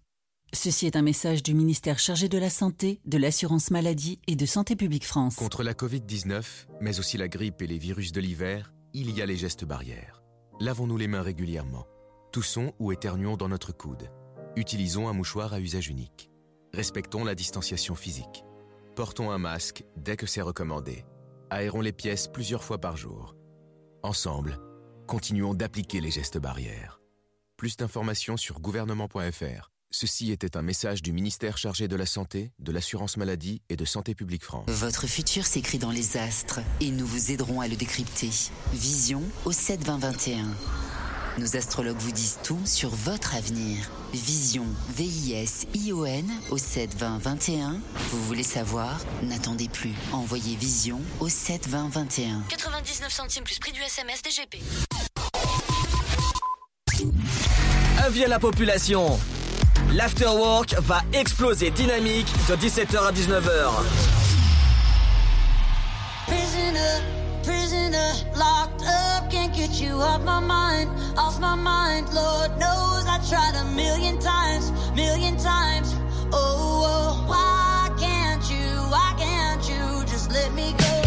S17: Ceci est un message du ministère chargé de la Santé, de l'Assurance Maladie et de Santé Publique France.
S8: Contre la Covid-19, mais aussi la grippe et les virus de l'hiver, il y a les gestes barrières. Lavons-nous les mains régulièrement. Toussons ou éternuons dans notre coude. Utilisons un mouchoir à usage unique. Respectons la distanciation physique. Portons un masque dès que c'est recommandé. Aérons les pièces plusieurs fois par jour. Ensemble, continuons d'appliquer les gestes barrières. Plus d'informations sur gouvernement.fr. Ceci était un message du ministère chargé de la Santé, de l'Assurance Maladie et de Santé Publique France.
S7: Votre futur s'écrit dans les astres et nous vous aiderons à le décrypter. Vision au 72021. Nos astrologues vous disent tout sur votre avenir. Vision, V-I-S-I-O-N au 72021. Vous voulez savoir? N'attendez plus. Envoyez Vision au 72021.
S13: 99 centimes plus prix du SMS DGP.
S2: Avis à la population. L'afterwork va exploser dynamique de 17h à 19h.
S18: Prisoner, prisoner, locked up, can't get you off my mind, off my mind. Lord knows I tried a million times, million times. Oh, oh, why can't you, why can't you just let me go?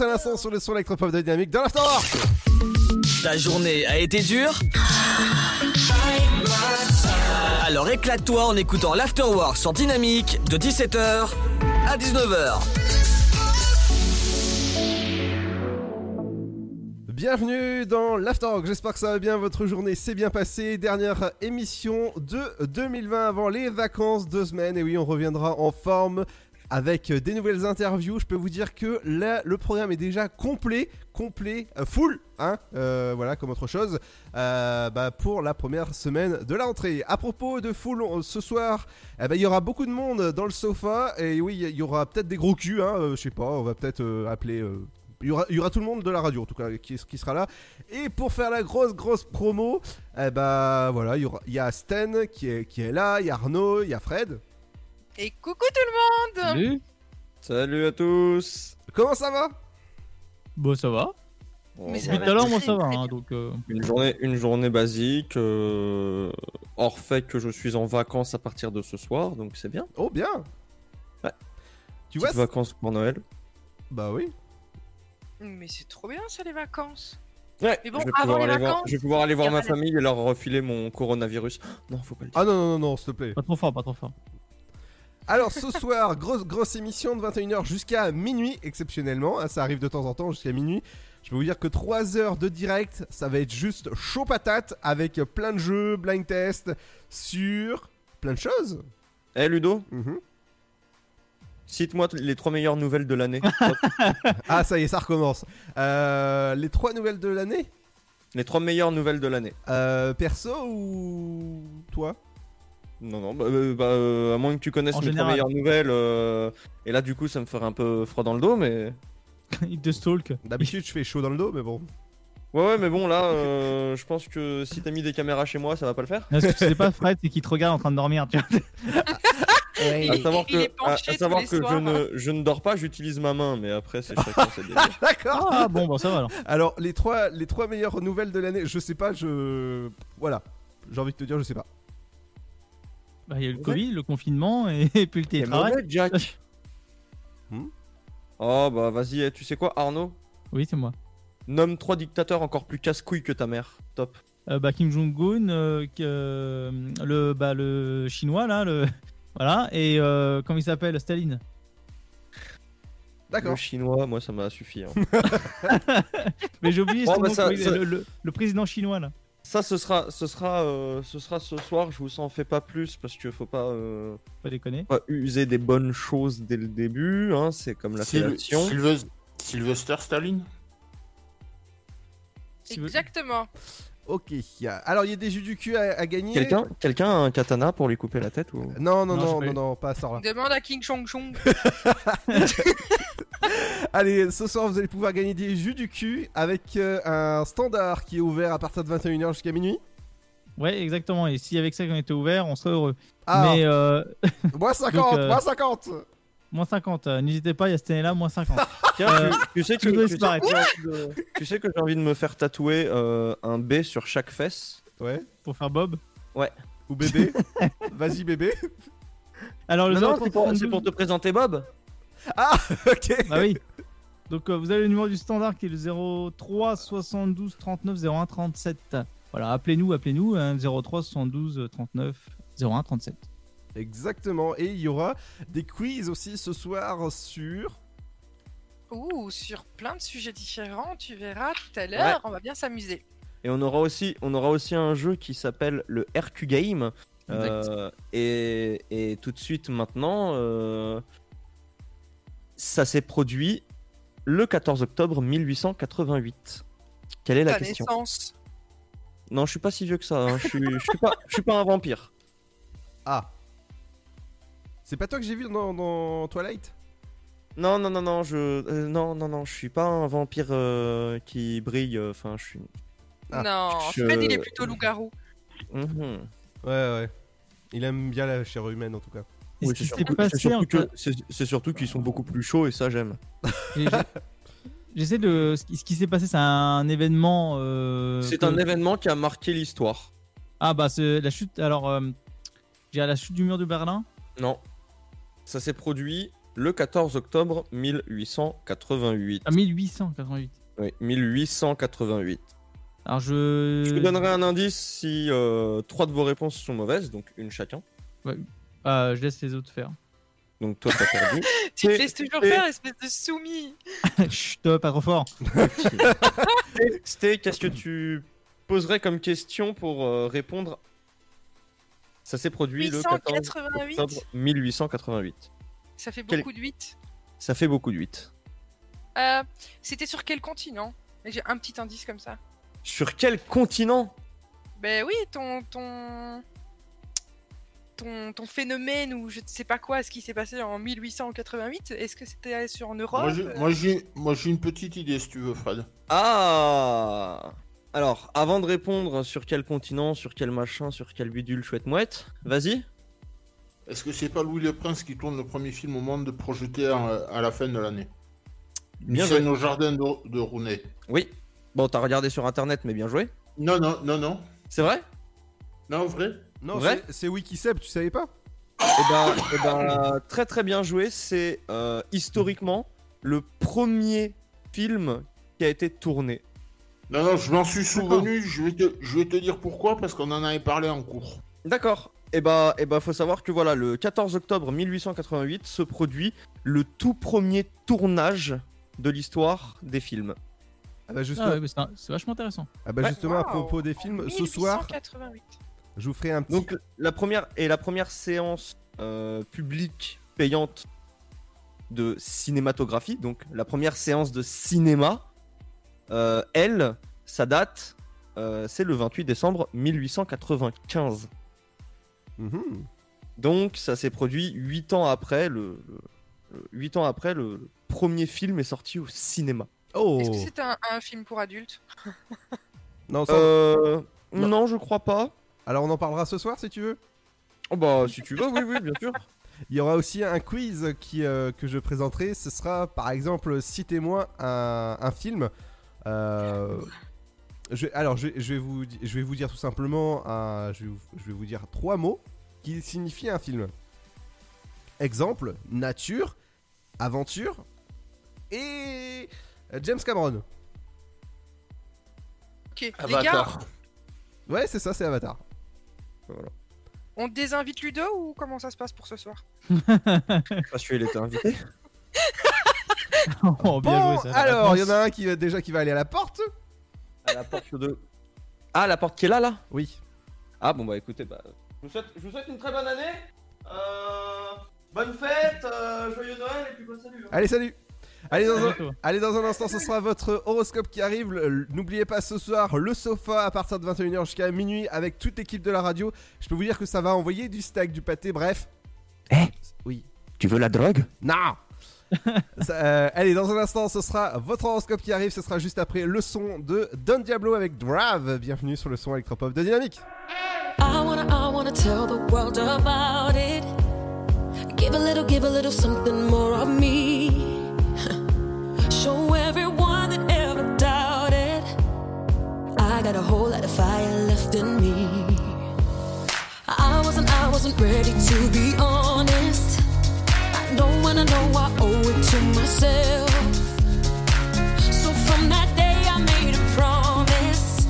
S1: À l'instant sur le son électropop de Dynamique dans l'Afterwork.
S2: Ta journée a été dure Alors éclate-toi en écoutant l'Afterwork sur Dynamique de 17h à 19h.
S1: Bienvenue dans l'Afterwork, j'espère que ça va bien, votre journée s'est bien passée. Dernière émission de 2020 avant les vacances, deux semaines. Et oui, on reviendra en forme avec des nouvelles interviews. Je peux vous dire que le programme est déjà complet, complet, euh, full, hein, euh, voilà, comme autre chose, euh, bah, pour la première semaine de la rentrée. À propos de full, ce soir, eh ben, il y aura beaucoup de monde dans le sofa. Et oui, il y aura peut-être des gros culs, hein, euh, je sais pas, on va peut-être euh, appeler. euh, il y, aura, tout le monde de la radio en tout cas qui, sera là. Et pour faire la grosse grosse promo, eh ben voilà, il y, a Sten qui est là, il y a Arnaud, il y a Fred.
S27: Et coucou tout le monde
S6: Salut.
S28: Salut à tous.
S1: Comment ça va?
S6: Bon, ça va.
S28: Mais
S6: tout à l'heure, moi ça va. hein, donc, euh,
S28: Une journée, une journée basique, euh, hors fait que je suis en vacances à partir de ce soir, donc c'est bien.
S1: Oh bien.
S28: Ouais.
S1: Tu
S28: Petites
S1: vois,
S28: vacances pour Noël.
S1: Bah oui.
S27: Mais c'est trop bien ça les vacances
S28: Ouais.
S27: Mais bon,
S28: je vais
S27: avant
S28: pouvoir
S27: les
S28: aller voir,
S27: vacances,
S28: je vais pouvoir aller voir
S27: il y
S28: ma
S27: aura
S28: famille et leur refiler mon coronavirus. Non, faut pas le dire.
S1: Ah non, non, non, non, s'il te plaît.
S6: pas trop fort, pas trop fort.
S1: Alors ce soir, grosse, grosse émission de 21h jusqu'à minuit, exceptionnellement. hein, ça arrive de temps en temps jusqu'à minuit. Je peux vous dire que 3 heures de direct, ça va être juste chaud patate avec plein de jeux, blind test sur plein de choses.
S28: Eh Ludo
S1: Mhm.
S28: Cite-moi les trois meilleures nouvelles de l'année. (laughs)
S1: Ah, ça y est, ça recommence. Euh, les trois nouvelles de l'année?
S28: Les trois meilleures nouvelles de l'année.
S1: Euh, Perso ou toi?
S28: Non, non, bah, euh, bah, euh, à moins que tu connaisses
S6: En
S28: mes trois
S6: général.
S28: meilleures nouvelles. euh, et là, du coup, ça me ferait un peu froid dans le dos, mais. (laughs)
S6: Il te stalk.
S1: D'habitude, je fais chaud dans le dos, mais bon.
S28: Ouais, ouais, mais bon, là, euh, je pense que si t'as mis des caméras chez moi, ça va pas le faire.
S6: Là, ce que tu sais pas, Fred, c'est qu'il te regarde en train de dormir. Tu vois. (laughs)
S28: À savoir
S27: il est
S28: que, à-
S27: penché
S28: à savoir que je,
S27: soirs.
S28: ne, je ne dors pas, j'utilise ma main, mais après, c'est (laughs) chacun ses délires.
S1: D'accord.
S6: Ah bon, bah ça va alors.
S1: Alors, les trois, les trois meilleures nouvelles de l'année, je sais pas, je. Voilà. J'ai envie de te dire, je sais pas.
S6: Bah, il y a eu le Covid, le confinement et, (laughs) et puis le télétravail.
S28: Jack. (laughs)
S1: Hmm
S28: oh, bah vas-y, eh, tu sais quoi, Arnaud?
S6: Oui, c'est moi.
S28: Nomme trois dictateurs encore plus casse-couilles que ta mère. Top.
S6: Euh, bah, Kim Jong-un, euh, euh, le, bah, le chinois là, le. (laughs) Voilà, et euh, comment il s'appelle Staline.
S28: Le
S1: D'accord.
S28: chinois, moi, ça m'a suffi. hein.
S6: Mais j'ai oublié
S28: Oh,
S6: son
S28: bah,
S6: nom,
S28: ça-
S6: le, le- le président chinois là.
S28: Ça, ce sera, ce sera, euh, ce sera ce soir. Je vous en fais pas plus parce qu'il faut pas, euh,
S6: Pas déconner.
S28: pas user des bonnes choses dès le début. Hein, c'est comme la.
S5: Sylvest- Sylvester Staline?
S27: Exactement.
S1: Ok. Alors, il y a des jus du cul à, à gagner.
S28: Quelqu'un, quelqu'un a un katana pour lui couper la tête ou?
S1: Non, non,
S6: Non,
S1: non, non, non, pas là
S27: Demande à King Chong Chong. (laughs)
S1: Allez, ce soir, vous allez pouvoir gagner des jus du cul avec euh, un standard qui est ouvert à partir de 21h jusqu'à minuit.
S6: Ouais, exactement. Et si avec ça qu'on était ouvert, on serait heureux.
S1: Ah.
S6: Mais euh... (laughs)
S1: Moins 50,
S6: donc, euh,
S1: moins 50
S6: moins 50. euh, N'hésitez pas, il y a cette année-là, moins 50. (laughs)
S28: Tiens,
S6: Euh,
S28: tu, tu sais que, tu sais- tu sais- tu sais que j'ai envie de me faire tatouer euh, un B sur chaque fesse.
S1: Ouais.
S6: Pour faire Bob.
S28: Ouais.
S1: Ou bébé (laughs) Vas-y, bébé.
S6: Alors le
S28: Non, non,
S6: 03
S28: c'est pour, c'est
S6: 72.
S28: pour te présenter Bob.
S1: Ah, (laughs) ok.
S6: Bah oui. Donc euh, vous avez le numéro du standard qui est le 03 72 39 01 37. Voilà, appelez-nous, appelez-nous, hein, 03 72 39 01 37.
S1: Exactement. Et il y aura des quiz aussi ce soir sur.
S27: Ouh, sur plein de sujets différents, tu verras tout à l'heure,
S28: Ouais.
S27: on va bien s'amuser.
S28: Et on aura aussi, on aura aussi un jeu qui s'appelle le RQ Game. Euh, et, et tout de suite maintenant, euh, ça s'est produit le 14 octobre 1888. Quelle est la question?
S27: Naissance.
S28: Non, je suis pas si vieux que ça. hein. Je suis, je suis pas, je suis pas un vampire.
S1: Ah. C'est pas toi que j'ai vu dans, dans Twilight?
S28: Non, non, non, non, je, euh, non, non, non, je suis pas un vampire euh, qui brille. euh, Enfin, je suis.
S1: Ah.
S27: non,
S28: je-
S27: Fred il est plutôt loup-garou.
S28: Mhm.
S1: Ouais, ouais. Il aime bien la chair humaine en tout cas.
S28: Oui, c'est surtout, qu'ils sont beaucoup plus chauds et ça j'aime. (laughs)
S6: J'essaie de. Ce qui, ce qui s'est passé, c'est un événement. euh,
S28: C'est
S6: que-
S28: un événement qui a marqué l'histoire.
S6: Ah bah c'est la chute. Alors, euh, j'ai la chute du mur de Berlin?
S28: Non. Ça s'est produit le 14 octobre 1888.
S6: Ah, 1888.
S28: Oui, 1888.
S6: Alors je.
S28: Je vous donnerai un indice si euh, trois de vos réponses sont mauvaises, donc une chacun.
S6: Ouais. Ah, je laisse les autres faire.
S28: Donc toi, t'as perdu. (laughs)
S27: Tu te laisses toujours faire, espèce de soumis. (laughs)
S6: Chut, pas trop fort. (laughs)
S28: Sté, qu'est-ce que tu poserais comme question pour euh, répondre Ça s'est produit le 14
S27: 888.
S28: octobre 1888.
S27: Ça fait
S28: Quel-
S27: beaucoup de 8.
S28: Ça fait beaucoup de 8.
S27: Euh, C'était sur quel continent? J'ai un petit indice comme ça.
S28: Sur quel continent?
S27: Ben oui, ton ton ton, ton phénomène ou je ne sais pas quoi, ce qui s'est passé en 1888, est-ce que c'était sur en Europe?
S5: Moi, j'ai- moi, j'ai moi, j'ai une petite idée si tu veux, Fred.
S28: Ah Alors, avant de répondre sur quel continent, sur quel machin, sur quel bidule chouette mouette, vas-y.
S5: Est-ce que c'est pas Louis le Prince qui tourne le premier film au monde projeté à, à la fin de l'année?
S28: Bien joué.
S5: au jardin de, de Rounet.
S28: Oui. Bon, t'as regardé sur internet, mais bien joué.
S5: Non, non, non, non.
S28: C'est vrai?
S5: Non, vrai
S1: Non,
S28: Vrai?
S1: c'est- c'est Wikiseb, tu savais pas?
S28: Eh ben, eh ben, très très bien joué. C'est euh, historiquement le premier film qui a été tourné.
S5: Non, non, je m'en suis souvenu. Je vais, te, je vais te dire pourquoi, parce qu'on en avait parlé en cours.
S28: D'accord. Et bah, eh ben, faut savoir que voilà, le 14 octobre 1888 se produit le tout premier tournage de l'histoire des films.
S1: Ah bah justement,
S6: Ah ouais, mais c'est un- c'est vachement intéressant.
S1: ah bah
S28: Ouais.
S1: justement à
S27: Wow.
S1: propos des films, ce soir,
S27: 1888.
S1: je vous ferai un petit...
S28: Donc la première et la première séance euh, publique payante de cinématographie, donc la première séance de cinéma, elle, sa date, euh, c'est le 28 décembre 1895.
S1: Mhm.
S28: Donc ça s'est produit 8 ans après le, le- le- huit ans après le, le premier film est sorti au cinéma.
S1: Oh
S27: Est-ce que c'est un, un film pour adultes?
S1: Non, ça-
S28: Euh,
S1: Non.
S28: non. je crois pas.
S1: Alors on en parlera ce soir si tu veux?
S28: Oh bah si tu veux, oui oui bien sûr. (laughs)
S1: Il y aura aussi un quiz qui, euh, que je présenterai. Ce sera par exemple, citez-moi un, un film. Euh, je, alors je, vais- je vais vous, je vais vous dire tout simplement, un- je, vais vous, je vais vous dire trois mots qui signifient un film. Exemple, nature, aventure et James Cameron.
S27: Ok, les gars,
S5: Avatar.
S1: Ouais, c'est ça, c'est Avatar.
S27: on désinvite Ludo ou comment ça se passe pour ce soir?
S28: Parce qu'il était invité. (laughs)
S6: Oh, bien
S1: Bon,
S6: joué ça.
S1: alors, il y en a un qui va déjà qui va aller à la porte.
S28: À la porte de. Ah, la porte qui est là, là?
S1: Oui.
S28: Ah, bon, bah écoutez, bah. Je vous souhaite, je vous souhaite une très bonne année. Euh, bonne fête, euh, joyeux Noël et puis bon salut. hein.
S1: Allez, salut Allez dans, un,
S6: bientôt.
S1: allez, dans un instant, ce sera votre horoscope qui arrive. N'oubliez pas ce soir le sofa à partir de 21h jusqu'à minuit avec toute l'équipe de la radio. Je peux vous dire que ça va envoyer du steak, du pâté, bref.
S28: Eh?
S1: Oui.
S28: Tu veux la drogue?
S1: Non (laughs) euh, Allez, dans un instant, ce sera votre horoscope qui arrive. Ce sera juste après le son de Don Diablo avec Drave. Bienvenue sur le son électropop de Dynamique.
S18: I wanna, I wanna tell the world about it. Give a little, give a little something more of me. (laughs) Show everyone that ever doubted. I got a whole lot of fire left in me. I wasn't, I wasn't ready to be honest. When I know I owe it to myself. So from that day I made a promise.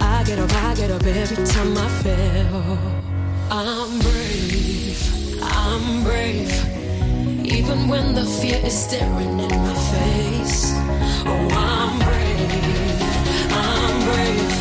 S18: I get up, I get up every time I fail. I'm brave, I'm brave. Even when the fear is staring in my face. Oh, I'm brave, I'm brave.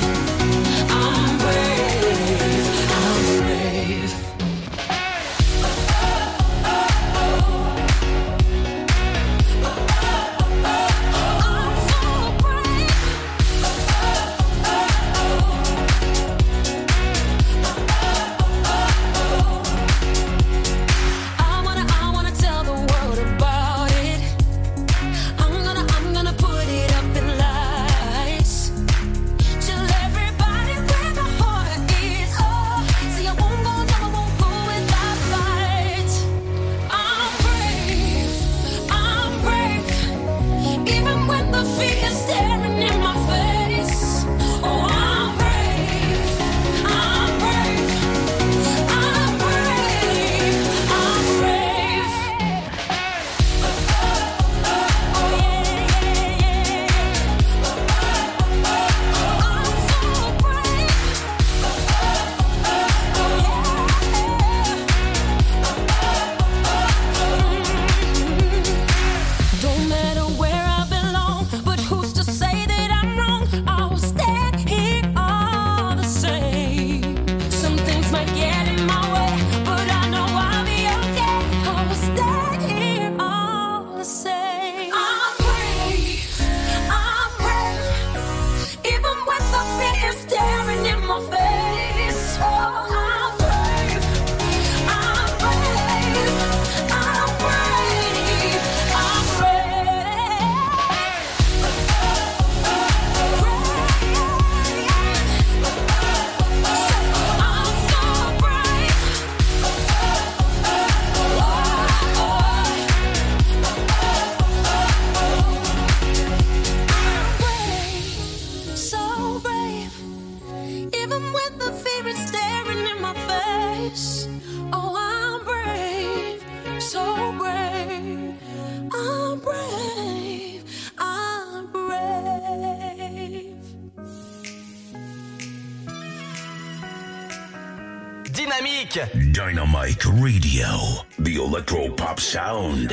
S16: Radio, the electro pop sound.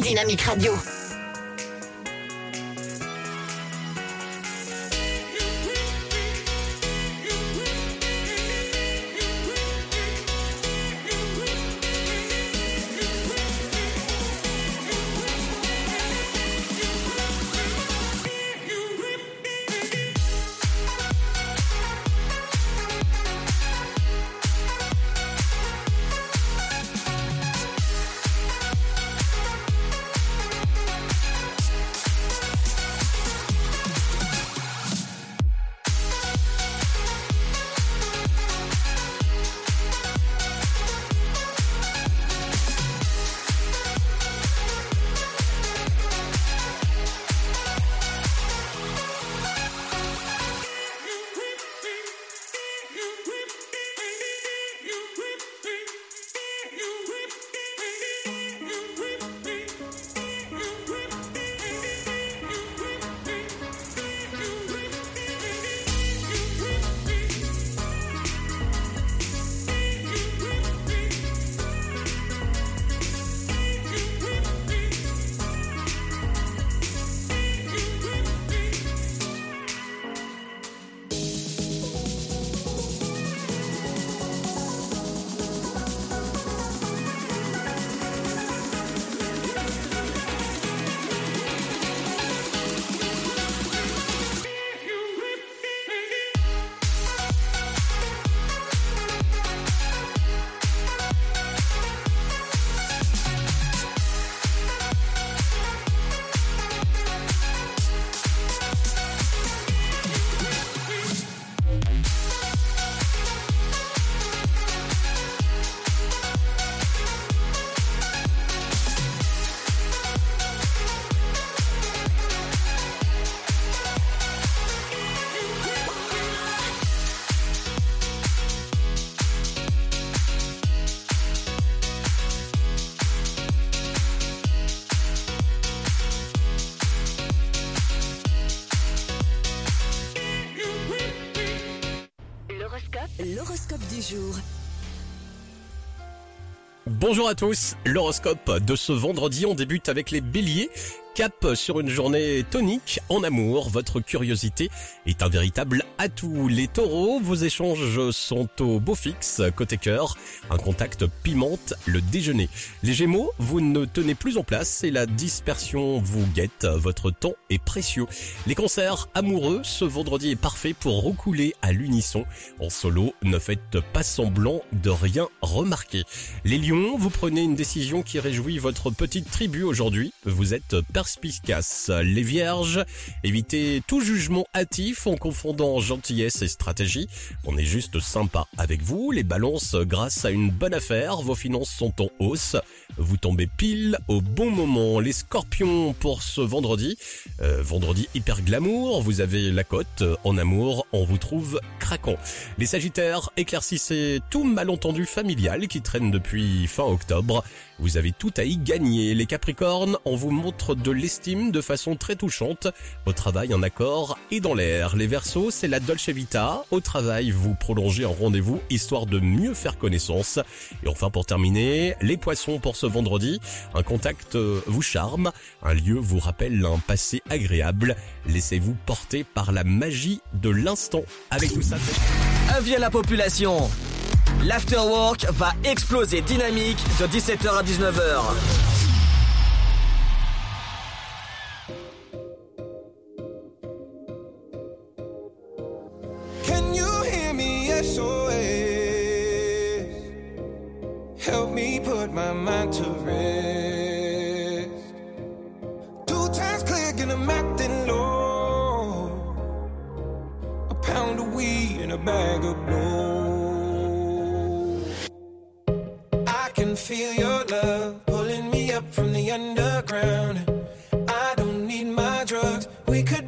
S4: Dynamique Radio.
S29: Bonjour à tous, l'horoscope de ce vendredi, on débute avec les béliers. Cap sur une journée tonique en amour, votre curiosité est un véritable atout. Les taureaux, vos échanges sont au beau fixe, côté cœur, un contact pimente le déjeuner. Les gémeaux, vous ne tenez plus en place et la dispersion vous guette, votre temps est précieux. Les concerts amoureux, ce vendredi est parfait pour recouler à l'unisson. En solo, ne faites pas semblant de rien remarquer. Les lions, vous prenez une décision qui réjouit votre petite tribu aujourd'hui. Vous êtes Les vierges, évitez tout jugement hâtif en confondant gentillesse et stratégie. On est juste sympa avec vous. Les balances, grâce à une bonne affaire, vos finances sont en hausse. Vous tombez pile au bon moment. Les scorpions pour ce vendredi. Euh, vendredi hyper glamour. Vous avez la cote. En amour, on vous trouve craquant. Les sagittaires, éclaircissez tout malentendu familial qui traîne depuis fin octobre. Vous avez tout à y gagner. Les capricornes, on vous montre de l'estime de façon très touchante. Au travail, en accord et dans l'air. Les versos, c'est la Dolce Vita. Au travail, vous prolongez un rendez-vous histoire de mieux faire connaissance. Et enfin, pour terminer, les poissons pour ce vendredi. Un contact euh, vous charme. Un lieu vous rappelle un passé agréable. Laissez-vous porter par la magie de l'instant. Avec tout ça.
S2: Avis à la population. L'afterwork va exploser dynamique de 17h à 19h.
S19: Can you hear can feel your love pulling me up from the underground. I don't need my drugs. We could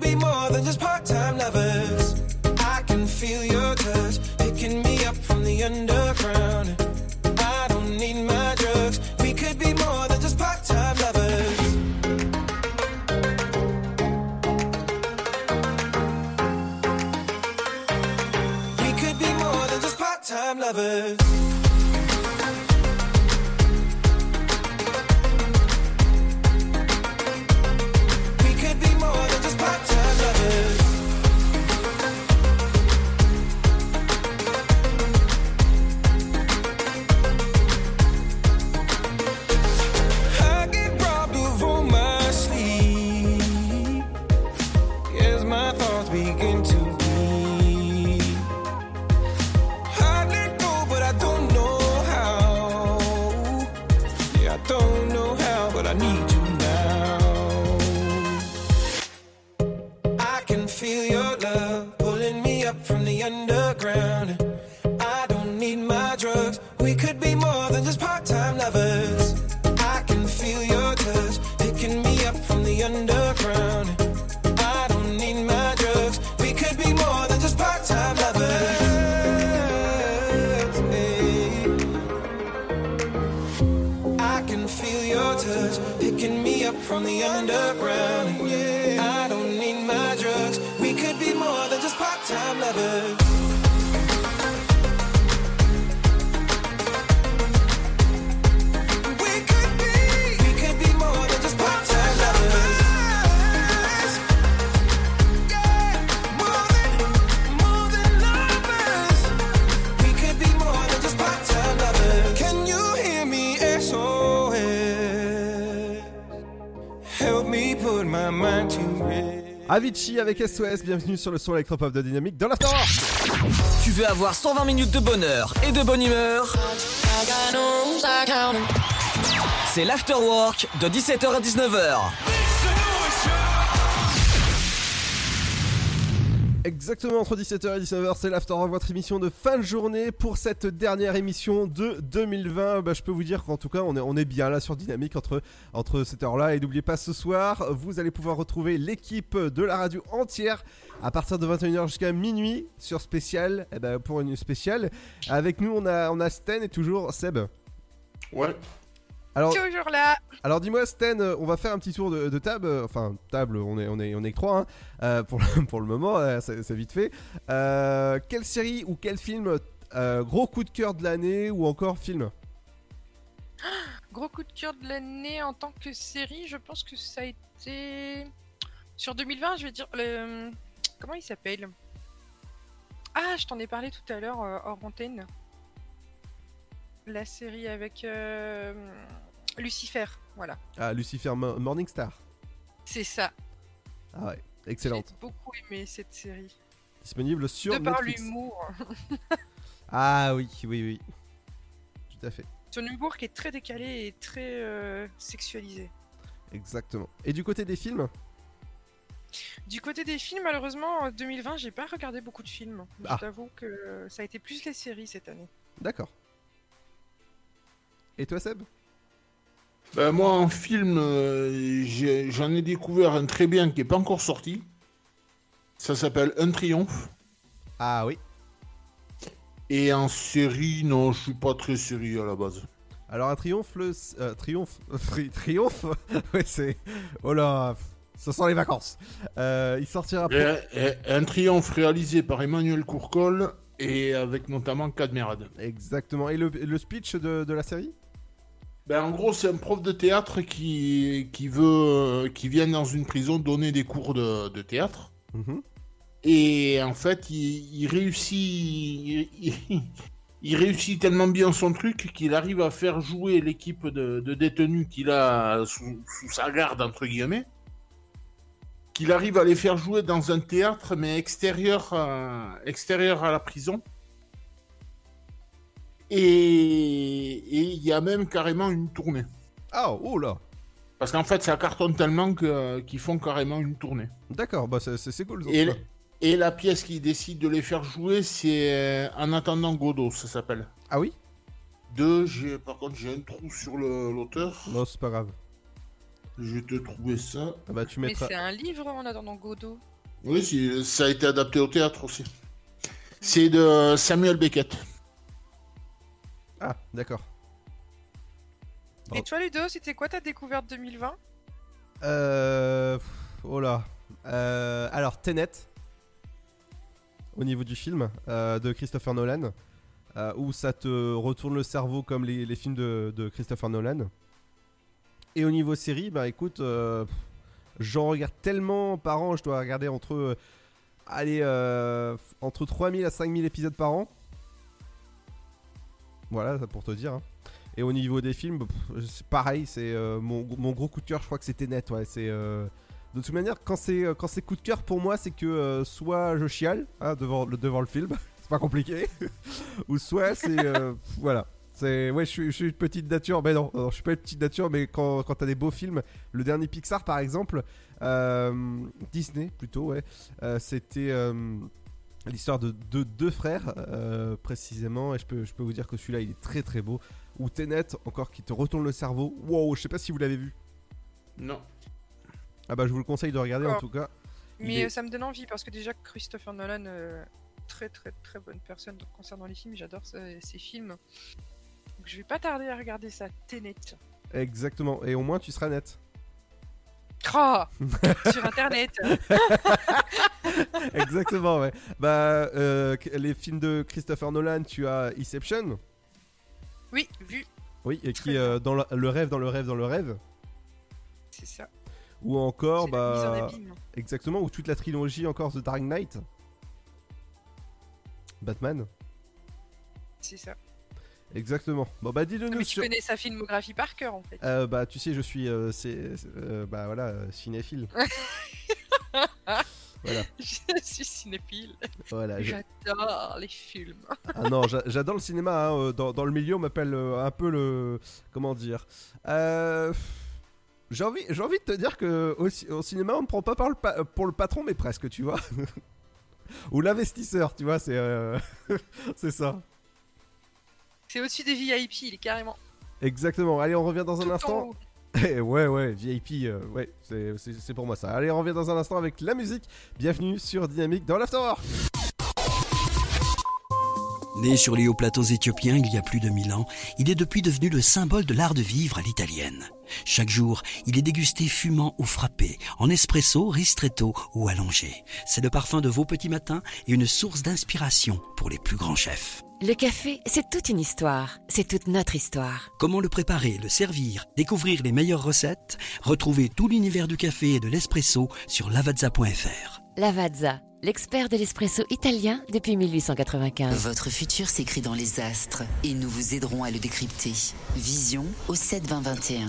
S1: Avec SOS, bienvenue sur le son électropop de Dynamique dans l'Afterwork.
S2: Tu veux avoir 120 minutes de bonheur et de bonne humeur? C'est l'Afterwork de 17h à 19h.
S1: Exactement entre 17h et 19h, c'est l'Afterwork, votre émission de fin de journée pour cette dernière émission de 2020. Bah, je peux vous dire qu'en tout cas, on est, bien là sur Dynamique entre, entre cette heure-là. Et n'oubliez pas, ce soir, vous allez pouvoir retrouver l'équipe de la radio entière à partir de 21h jusqu'à minuit sur spécial, eh ben, pour une spéciale. Avec nous, on a, on a Sten et toujours Seb.
S5: Ouais.
S1: Alors,
S27: Toujours là.
S1: alors dis-moi Sten, euh, on va faire un petit tour de, de table, euh, enfin table, on est on est on est que trois hein, euh, pour le, (laughs) pour le moment, euh, c'est vite fait. Euh, quelle série ou quel film gros coup de cœur de l'année ou encore film?
S27: Gros coup de cœur de l'année en tant que série, je pense que ça a été. Sur 2020, je vais dire. Le... Comment il s'appelle? Ah, je t'en ai parlé tout à l'heure hors antenne. La série avec euh, Lucifer, voilà.
S1: Ah Lucifer Mo- Morningstar.
S27: C'est ça.
S1: Ah ouais, excellente.
S27: J'ai beaucoup aimé cette série.
S1: Disponible sur
S27: de par l'humour. (laughs)
S1: Ah oui, oui, oui. Tout à fait.
S27: Son humour qui est très décalé et très euh, sexualisé.
S1: Exactement. Et du côté des films?
S27: Du côté des films, malheureusement, en 2020, j'ai pas regardé beaucoup de films.
S1: Ah.
S27: Je t'avoue que ça a été plus les séries cette année.
S1: D'accord. Et toi Seb?
S5: Ben, moi, en film, euh, j'en ai découvert un très bien qui n'est pas encore sorti. Ça s'appelle Un Triomphe.
S1: Ah oui.
S5: Et en série, non, je suis pas très série à la base.
S1: Alors un triomphe, le euh, triomphe, (laughs) tri- triomphe, (laughs) ouais c'est, oh là, ça sent les vacances. Euh, il sortira.
S5: Et- et- un triomphe réalisé par Emmanuel Courcol et avec notamment Cadmerade.
S1: Exactement. Et le, le speech de, de la série?
S5: Ben, en gros, c'est un prof de théâtre qui, qui veut, qui vient dans une prison donner des cours de, de théâtre.
S1: Mhm.
S5: Et en fait, il, il réussit, il, il- il réussit tellement bien son truc qu'il arrive à faire jouer l'équipe de, de détenus qu'il a sous, sous sa garde entre guillemets. Qu'il arrive à les faire jouer dans un théâtre mais extérieur, à- extérieur à la prison. Et il y a même carrément une tournée.
S1: Ah, oh là
S5: Parce qu'en fait, ça cartonne tellement que- qu'ils font carrément une tournée.
S1: D'accord, bah c'est- cool.
S5: Et, et la pièce qui décide de les faire jouer, c'est euh, En attendant Godot, ça s'appelle.
S1: Ah oui?
S5: Deux, j'ai- par contre, j'ai un trou sur le- l'auteur.
S1: Non, c'est pas grave.
S5: Je vais te trouver ça.
S1: Ah bah tu
S27: Mais
S1: mettras.
S27: c'est un livre en attendant Godot.
S5: Oui, c'est- ça a été adapté au théâtre aussi. C'est de Samuel Beckett.
S1: Ah, d'accord.
S27: Et toi, Ludo, c'était quoi ta découverte 2020
S1: Euh... Oh là. Euh, alors, Tenet. Au niveau du film euh, de Christopher Nolan. euh, où ça te retourne le cerveau comme les, les films de, de Christopher Nolan. Et au niveau série, bah écoute, j'en regarde tellement par an. Je dois regarder entre. allez, entre 3000 à 5000 épisodes par an. Voilà, pour te dire. hein. Et au niveau des films, pff, pareil, c'est euh, mon, gros coup de cœur, je crois que c'était net, ouais. C'est euh, de toute manière quand c'est euh, quand c'est coup de cœur pour moi, c'est que soit je chiale hein, devant le film, (laughs) c'est pas compliqué, (laughs) ou soit c'est voilà. Ouais, je suis, une petite nature, mais non, je suis pas une petite nature, mais quand, quand t'as des beaux films, le dernier Pixar par exemple, Disney plutôt, ouais, c'était l'histoire de deux frères euh, précisément, et je peux je peux vous dire que celui-là il est très très beau. Ou Tenet encore qui te retourne le cerveau. Wow, je sais pas si vous l'avez vu.
S5: Non.
S1: Ah bah je vous le conseille de regarder en
S27: D'accord.
S1: tout cas.
S27: Mais
S1: est-
S27: euh, ça me donne envie parce que déjà Christopher Nolan, euh, très très très bonne personne concernant les films, j'adore ses films. Donc je vais pas tarder à regarder ça, Tenet.
S1: Exactement. Et au moins tu seras net.
S27: Oh (laughs) Sur internet (laughs)
S1: Exactement, ouais. Bah, euh, les films de Christopher Nolan, tu as Inception.
S27: Oui, vu,
S1: Oui, et qui euh, dans le, le rêve, dans le rêve, dans le rêve.
S27: c'est ça.
S1: Ou encore,
S27: en
S1: bah. Exactement, ou toute la trilogie encore The Dark Knight. Batman.
S27: C'est ça.
S1: Exactement. Bon, bah, dis-le nous
S27: mais tu
S1: sur.
S27: connais sa filmographie par cœur en fait.
S1: Euh, bah, tu sais, je suis. euh, c'est, euh, bah, voilà, cinéphile. (laughs) Voilà. (laughs)
S27: Je suis cinéphile.
S1: Voilà, je-
S27: J'adore les films. (laughs)
S1: Ah non, j'a- j'adore le cinéma. hein, Dans, dans le milieu, on m'appelle un peu le. Comment dire J'ai envie, j'ai envie de te dire que au, au cinéma, on ne prend pas par le pa- pour le patron, mais presque, tu vois. Ou l'investisseur, tu vois, c'est c'est ça.
S27: C'est au-dessus des VIP, il est carrément.
S1: Exactement. Allez, on revient dans un
S27: Tout
S1: instant. (laughs) Eh, ouais, ouais, VIP, euh, ouais, c'est- c'est c'est pour moi ça. Allez, on revient dans un instant avec la musique. Bienvenue sur Dynamique dans l'Afterwork.
S10: Né sur les hauts plateaux éthiopiens il y a plus de mille ans, il est depuis devenu le symbole de l'art de vivre à l'italienne. Chaque jour, il est dégusté fumant ou frappé, en espresso, ristretto ou allongé. C'est le parfum de vos petits matins et une source d'inspiration pour les plus grands chefs.
S3: Le café, c'est toute une histoire. C'est toute notre histoire.
S10: Comment le préparer, le servir, découvrir les meilleures recettes? Retrouvez tout l'univers du café et de l'espresso sur lavazza.fr.
S3: Lavazza, l'expert de l'espresso italien depuis 1895.
S7: Votre futur s'écrit dans les astres et nous vous aiderons à le décrypter. Vision au 72021.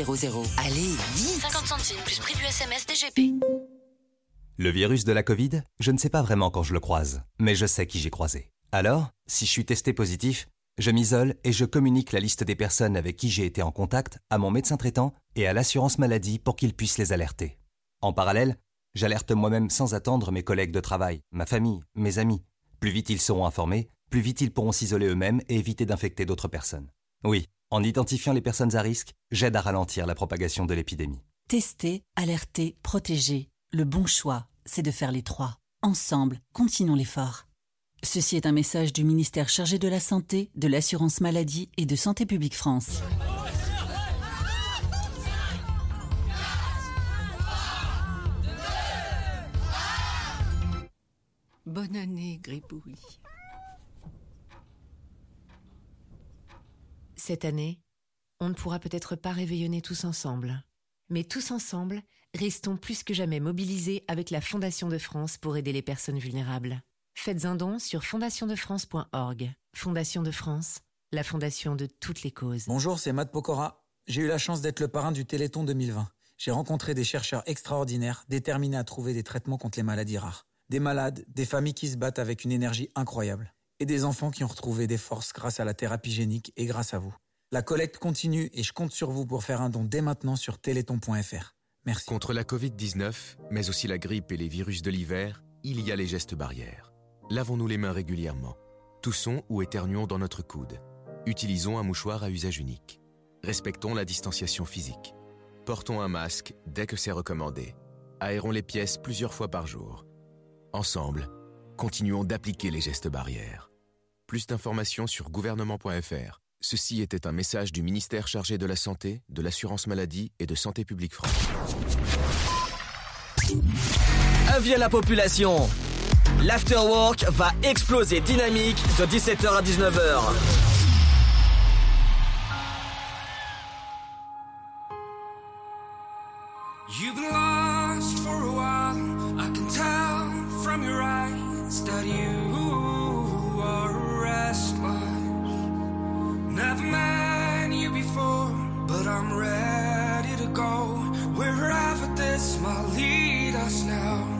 S7: 61000. Allez, vite
S13: 50 centimes plus prix du SMS DGP.
S9: Le virus de la Covid, je ne sais pas vraiment quand je le croise, mais je sais qui j'ai croisé. Alors, si je suis testé positif, je m'isole et je communique la liste des personnes avec qui j'ai été en contact à mon médecin traitant et à l'assurance maladie pour qu'ils puissent les alerter. En parallèle, j'alerte moi-même sans attendre mes collègues de travail, ma famille, mes amis. Plus vite ils seront informés, plus vite ils pourront s'isoler eux-mêmes et éviter d'infecter d'autres personnes. Oui, en identifiant les personnes à risque, j'aide à ralentir la propagation de l'épidémie.
S17: Tester, alerter, protéger. Le bon choix, c'est de faire les trois. Ensemble, continuons l'effort. Ceci est un message du ministère chargé de la Santé, de l'Assurance Maladie et de Santé Publique France.
S14: Bonne année, Gribouille.
S11: Cette année, on ne pourra peut-être pas réveillonner tous ensemble. Mais tous ensemble, restons plus que jamais mobilisés avec la Fondation de France pour aider les personnes vulnérables. Faites un don sur fondationdefrance.org. Fondation de France, la fondation de toutes les causes.
S12: Bonjour, c'est Matt Pokora. J'ai eu la chance d'être le parrain du Téléthon 2020. J'ai rencontré des chercheurs extraordinaires, déterminés à trouver des traitements contre les maladies rares. Des malades, des familles qui se battent avec une énergie incroyable. Et des enfants qui ont retrouvé des forces grâce à la thérapie génique et grâce à vous. La collecte continue et je compte sur vous pour faire un don dès maintenant sur téléthon.fr. Merci.
S8: Contre la Covid-19, mais aussi la grippe et les virus de l'hiver, il y a les gestes barrières. Lavons-nous les mains régulièrement. Toussons ou éternuons dans notre coude. Utilisons un mouchoir à usage unique. Respectons la distanciation physique. Portons un masque dès que c'est recommandé. Aérons les pièces plusieurs fois par jour. Ensemble, continuons d'appliquer les gestes barrières. Plus d'informations sur gouvernement.fr. Ceci était un message du ministère chargé de la Santé, de l'Assurance Maladie et de Santé Publique France.
S19: Avis à la population. L'afterwork va exploser dynamique de 17h à 19h.
S30: lead
S19: us now.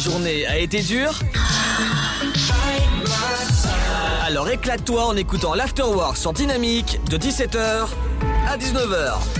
S15: La journée a été dure Alors éclate-toi en écoutant l'Afterwork sur Dynamique de 17h à 19h.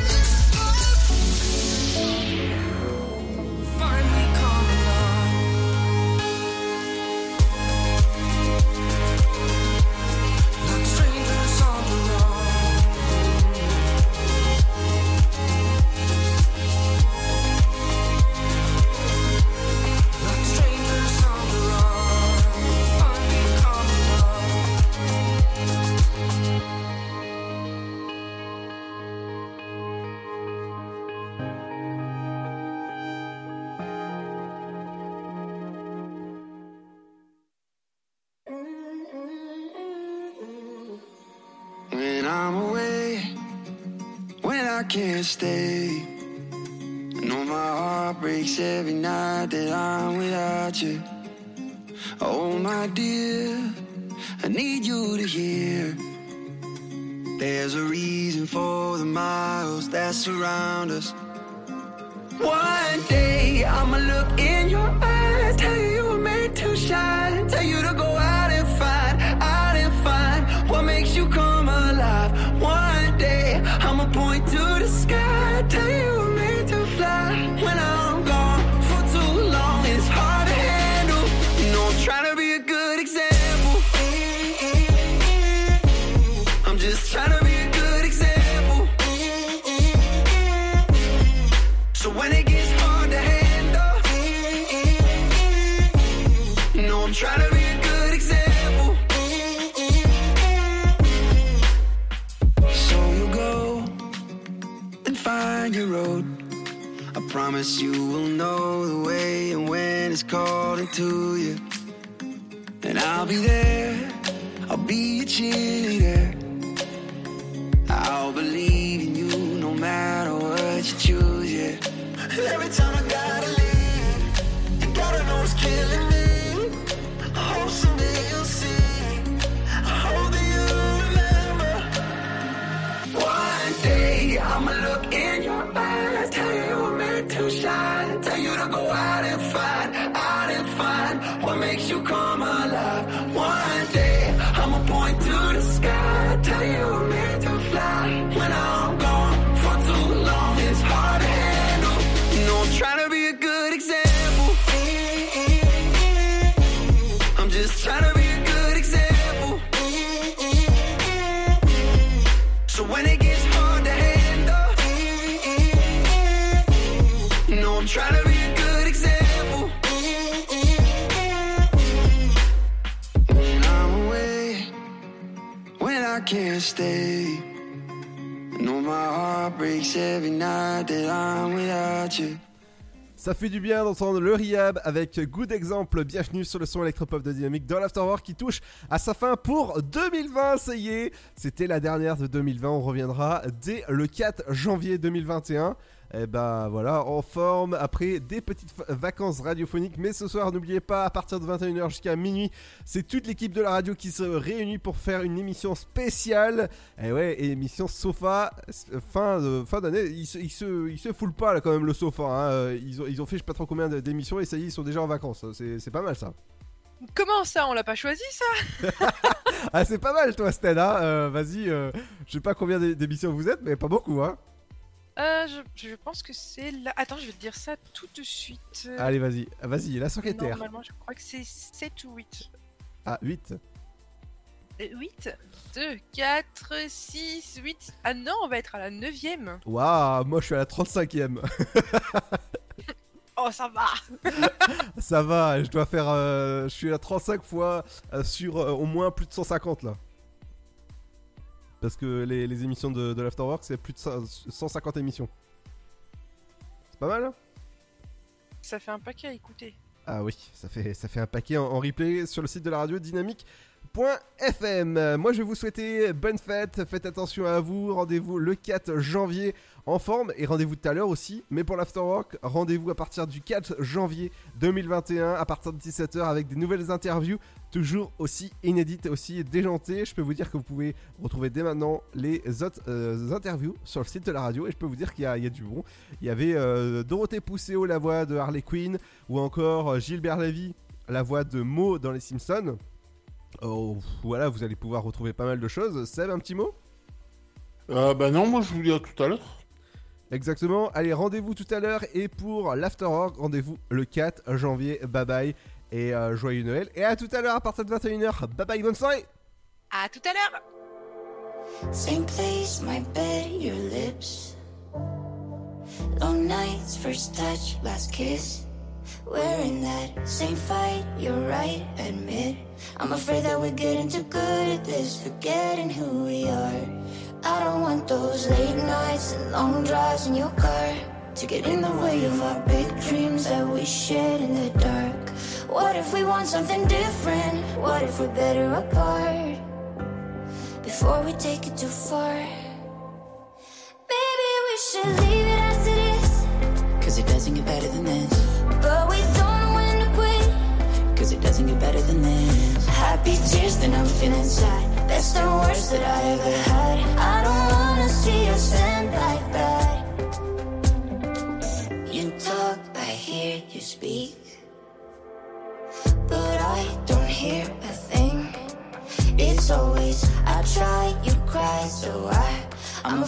S1: Ça fait du bien d'entendre le Riab avec Good Exemple. Bienvenue sur le son électropop de Dynamique dans l'Afterwork qui touche à sa fin pour 2020. Ça y est, c'était la dernière de 2020. On reviendra dès le 4 janvier 2021. Et ben voilà, en forme après des petites vacances radiophoniques. Mais ce soir, n'oubliez pas, à partir de 21h jusqu'à minuit, c'est toute l'équipe de la radio qui se réunit pour faire une émission spéciale. Et ouais, et émission sofa fin de fin d'année. Ils se, ils se, ils se foulent pas là quand même le sofa. hein. Euh, Ils, ont, ils ont fait je sais pas trop combien d'émissions et ça y est, ils sont déjà en vacances. C'est pas mal ça.
S27: Comment ça On l'a pas choisi ça? (laughs)
S1: Ah, c'est pas mal toi, hein. Euh, Vas-y, euh, je sais pas combien d'é- d'émissions vous êtes, mais pas beaucoup. Hein.
S27: Euh, je, je pense que c'est là. Attends, je vais te dire ça tout de suite. Euh,
S1: Allez, vas-y, vas-y, la secrétaire.
S27: Normalement, je crois que c'est 7 ou 8.
S1: Ah, 8.
S27: 8, 2, 4, 6, 8. Ah non, on va être à la 9ème.
S1: Waouh, moi je suis à la 35ème.
S27: Oh, ça va (laughs)
S1: Ça va, je dois faire. euh, je suis à 35 fois euh, sur euh, au moins plus de 150 là. Parce que les, les émissions de, de l'Afterwork, c'est plus de 100 150 émissions. C'est pas mal hein?
S27: Ça fait un paquet à écouter.
S1: Ah oui, ça fait, ça fait un paquet en, en replay sur le site de la radio dynamique.fm. Euh, Moi je vais vous souhaiter bonne fête, faites attention à vous, rendez-vous le 4 janvier en forme et rendez-vous tout à l'heure aussi. Mais pour l'afterwork, rendez-vous à partir du 4 janvier 2021 à partir de 17h avec des nouvelles interviews toujours aussi inédites, aussi déjantées. Je peux vous dire que vous pouvez retrouver dès maintenant les autres euh, interviews sur le site de la radio et je peux vous dire qu'il y, a- il y a du bon. Il y avait euh, Dorothée Pousseau, la voix de Harley Quinn, ou encore euh, Gilbert Lévy, la voix de Mo dans Les Simpsons. Oh, voilà, vous allez pouvoir retrouver pas mal de choses. Seb, un petit mot?
S5: Euh, bah non, moi je vous dis tout à l'heure.
S1: Exactement. Allez, rendez-vous tout à l'heure. Et pour l'Afterwork, rendez-vous le 4 janvier. Bye bye. Et euh, joyeux Noël. Et à tout à l'heure à partir de 21h. Bye bye, bonne soirée.
S27: À tout à l'heure
S18: Same place, my bed, your lips. Long nights, first touch, last kiss. We're in that same fight, you're right, admit. I'm afraid that we're getting too good at this, forgetting who we are. I don't want those late nights and long drives in your car to get in the way of our big dreams that we shared in the dark. What if we want something different? What if we're better apart? Before we take it too far, maybe we should leave it as it is.
S31: Cause it doesn't get better than this. Cause it doesn't get better than this.
S18: Happy tears, then I'm feeling sad. Best and worst that I ever had. I don't wanna see us end like that. You talk, I hear you speak. But I don't hear a thing. It's always, I try, you cry, so I, I'm